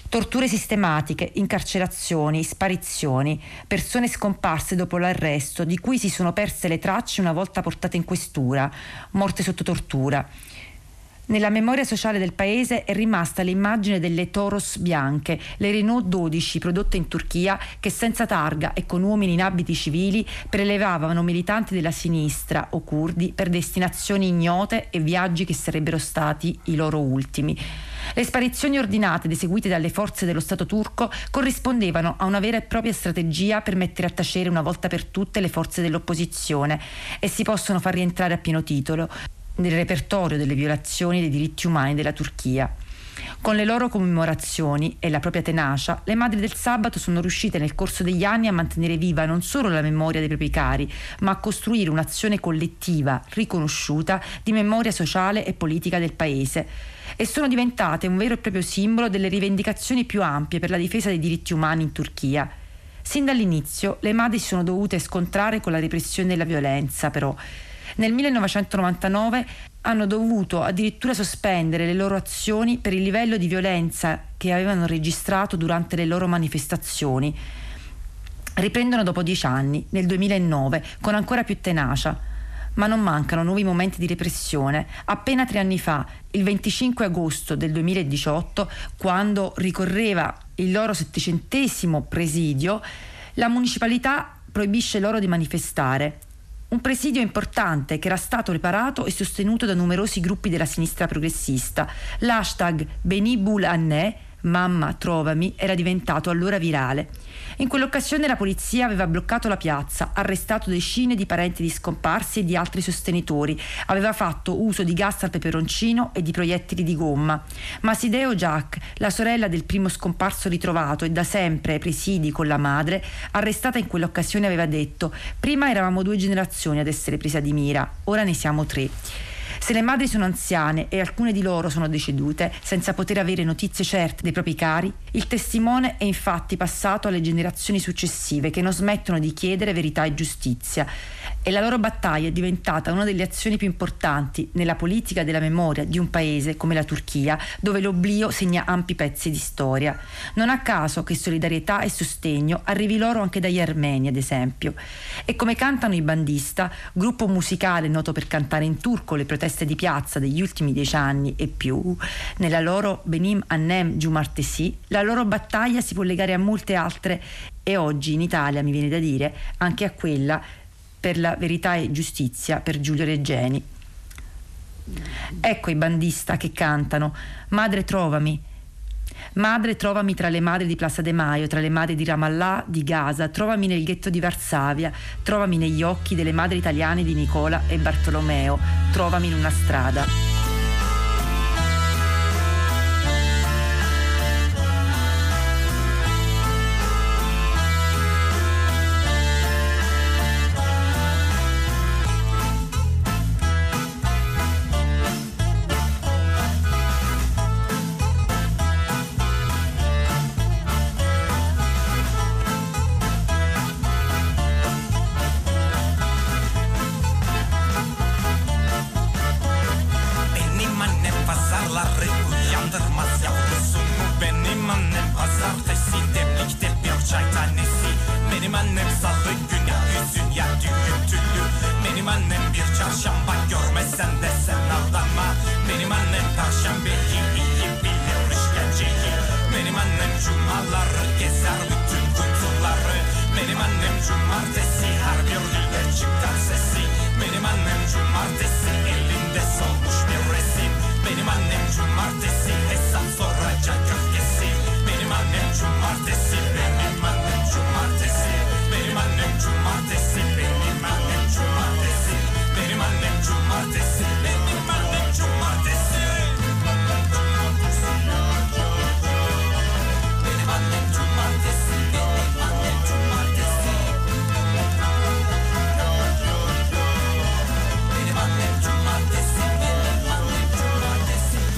L: Torture sistematiche, incarcerazioni, sparizioni, persone scomparse dopo l'arresto, di cui si sono perse le tracce una volta portate in questura, morte sotto tortura. Nella memoria sociale del paese è rimasta l'immagine delle Toros bianche, le Renault 12 prodotte in Turchia che senza targa e con uomini in abiti civili prelevavano militanti della sinistra o curdi per destinazioni ignote e viaggi che sarebbero stati i loro ultimi. Le sparizioni ordinate ed eseguite dalle forze dello Stato turco corrispondevano a una vera e propria strategia per mettere a tacere una volta per tutte le forze dell'opposizione e si possono far rientrare a pieno titolo nel repertorio delle violazioni dei diritti umani della Turchia. Con le loro commemorazioni e la propria tenacia, le madri del sabato sono riuscite nel corso degli anni a mantenere viva non solo la memoria dei propri cari, ma a costruire un'azione collettiva, riconosciuta, di memoria sociale e politica del paese. E sono diventate un vero e proprio simbolo delle rivendicazioni più ampie per la difesa dei diritti umani in Turchia. Sin dall'inizio le madri si sono dovute scontrare con la repressione e la violenza, però nel 1999 hanno dovuto addirittura sospendere le loro azioni per il livello di violenza che avevano registrato durante le loro manifestazioni. Riprendono dopo dieci anni, nel 2009, con ancora più tenacia. Ma non mancano nuovi momenti di repressione. Appena tre anni fa, il 25 agosto del 2018, quando ricorreva il loro settecentesimo presidio, la municipalità proibisce loro di manifestare un presidio importante che era stato riparato e sostenuto da numerosi gruppi della sinistra progressista. L'hashtag Benibul Annè Mamma trovami era diventato allora virale. In quell'occasione la polizia aveva bloccato la piazza, arrestato decine di parenti di scomparsi e di altri sostenitori, aveva fatto uso di gas al peperoncino e di proiettili di gomma. Ma Sideo Jack, la sorella del primo scomparso ritrovato e da sempre ai presidi con la madre, arrestata in quell'occasione aveva detto prima eravamo due generazioni ad essere prese di mira, ora ne siamo tre. Se le madri sono anziane e alcune di loro sono decedute senza poter avere notizie certe dei propri cari, il testimone è infatti passato alle generazioni successive che non smettono di chiedere verità e giustizia e la loro battaglia è diventata una delle azioni più importanti nella politica della memoria di un paese come la Turchia, dove l'oblio segna ampi pezzi di storia. Non a caso che solidarietà e sostegno arrivi loro anche dagli armeni, ad esempio. E come cantano i Bandista, gruppo musicale noto per cantare in turco le proteste di piazza degli ultimi dieci anni e più, nella loro Benim Annem Giumartesi, la loro battaglia si può legare a molte altre e oggi in Italia, mi viene da dire, anche a quella per la verità e giustizia per Giulio Reggeni. Ecco i bandista che cantano Madre trovami. Madre trovami tra le madri di Plaza de Maio, tra le madri di Ramallah, di Gaza, trovami nel ghetto di Varsavia, trovami negli occhi delle madri italiane di Nicola e Bartolomeo, trovami in una strada.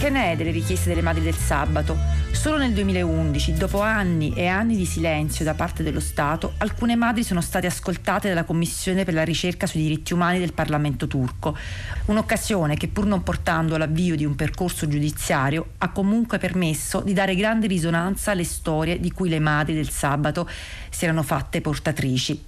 L: Che ne è delle richieste delle madri del sabato? Solo nel 2011, dopo anni e anni di silenzio da parte dello Stato, alcune madri sono state ascoltate dalla Commissione per la ricerca sui diritti umani del Parlamento turco. Un'occasione che pur non portando all'avvio di un percorso giudiziario ha comunque permesso di dare grande risonanza alle storie di cui le madri del sabato si erano fatte portatrici.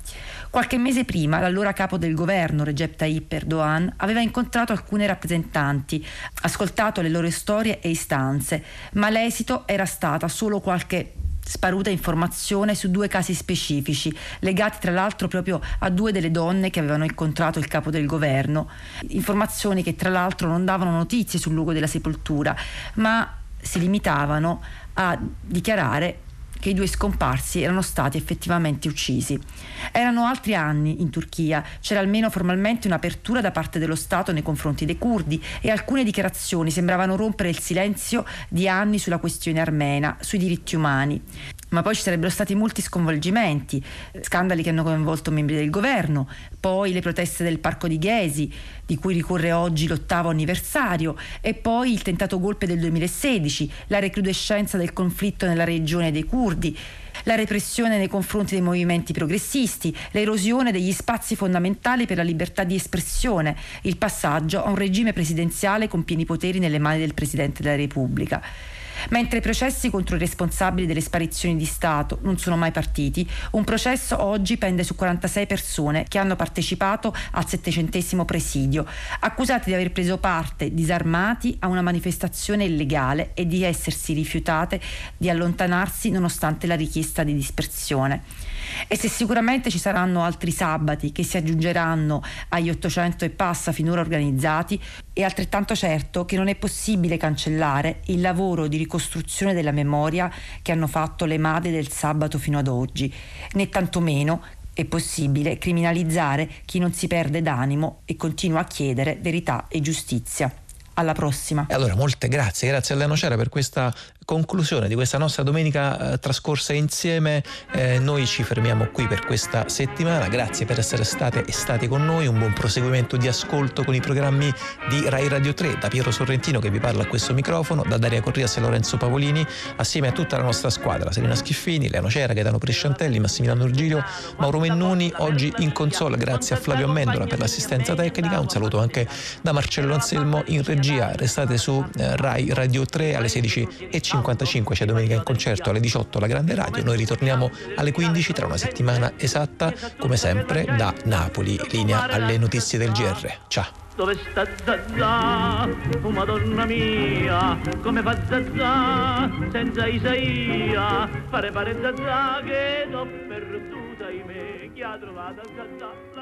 L: Qualche mese prima l'allora capo del governo Recep Tayyip Erdogan aveva incontrato alcune rappresentanti, ascoltato le loro storie e istanze, ma l'esito era stata solo qualche sparuta informazione su due casi specifici, legati tra l'altro proprio a due delle donne che avevano incontrato il capo del governo. Informazioni che tra l'altro non davano notizie sul luogo della sepoltura, ma si limitavano a dichiarare che i due scomparsi erano stati effettivamente uccisi. Erano altri anni in Turchia, c'era almeno formalmente un'apertura da parte dello Stato nei confronti dei curdi e alcune dichiarazioni sembravano rompere il silenzio di anni sulla questione armena, sui diritti umani ma poi ci sarebbero stati molti sconvolgimenti, scandali che hanno coinvolto membri del governo, poi le proteste del parco di Ghesi, di cui ricorre oggi l'ottavo anniversario, e poi il tentato golpe del 2016, la recrudescenza del conflitto nella regione dei curdi la repressione nei confronti dei movimenti progressisti, l'erosione degli spazi fondamentali per la libertà di espressione, il passaggio a un regime presidenziale con pieni poteri nelle mani del Presidente della Repubblica. Mentre i processi contro i responsabili delle sparizioni di Stato non sono mai partiti, un processo oggi pende su 46 persone che hanno partecipato al settecentesimo presidio, accusati di aver preso parte disarmati a una manifestazione illegale e di essersi rifiutate di allontanarsi nonostante la richiesta di dispersione. E se sicuramente ci saranno altri sabati che si aggiungeranno agli 800 e passa finora organizzati, è altrettanto certo che non è possibile cancellare il lavoro di ricostruzione della memoria che hanno fatto le madri del sabato fino ad oggi, né tantomeno è possibile criminalizzare chi non si perde d'animo e continua a chiedere verità e giustizia. Alla prossima.
B: Allora, molte grazie, grazie a Lea Nocera per questa conclusione di questa nostra domenica eh, trascorsa insieme. Eh, noi ci fermiamo qui per questa settimana. Grazie per essere state e stati con noi. Un buon proseguimento di ascolto con i programmi di Rai Radio 3, da Piero Sorrentino che vi parla a questo microfono, da Daria Corrias e Lorenzo Pavolini, assieme a tutta la nostra squadra, Serena Schiffini, Leano Cera, Gaetano Prisciantelli, Massimiliano Urgilio, Mauro Mennoni, oggi in console grazie a Flavio Amendola per l'assistenza tecnica. Un saluto anche da Marcello Anselmo in regia. Restate su eh, Rai Radio 3 alle 16.50 55 c'è domenica in concerto alle 18 alla Grande Radio. Noi ritorniamo alle 15 tra una settimana esatta, come sempre, da Napoli. Linea alle notizie del GR. Ciao. Dove sta Zazà? Oh madonna mia, come fa Zazà senza Isaia? Fare fare Zazà che t'ho perduta, ahimè, chi ha trovato Zazà? La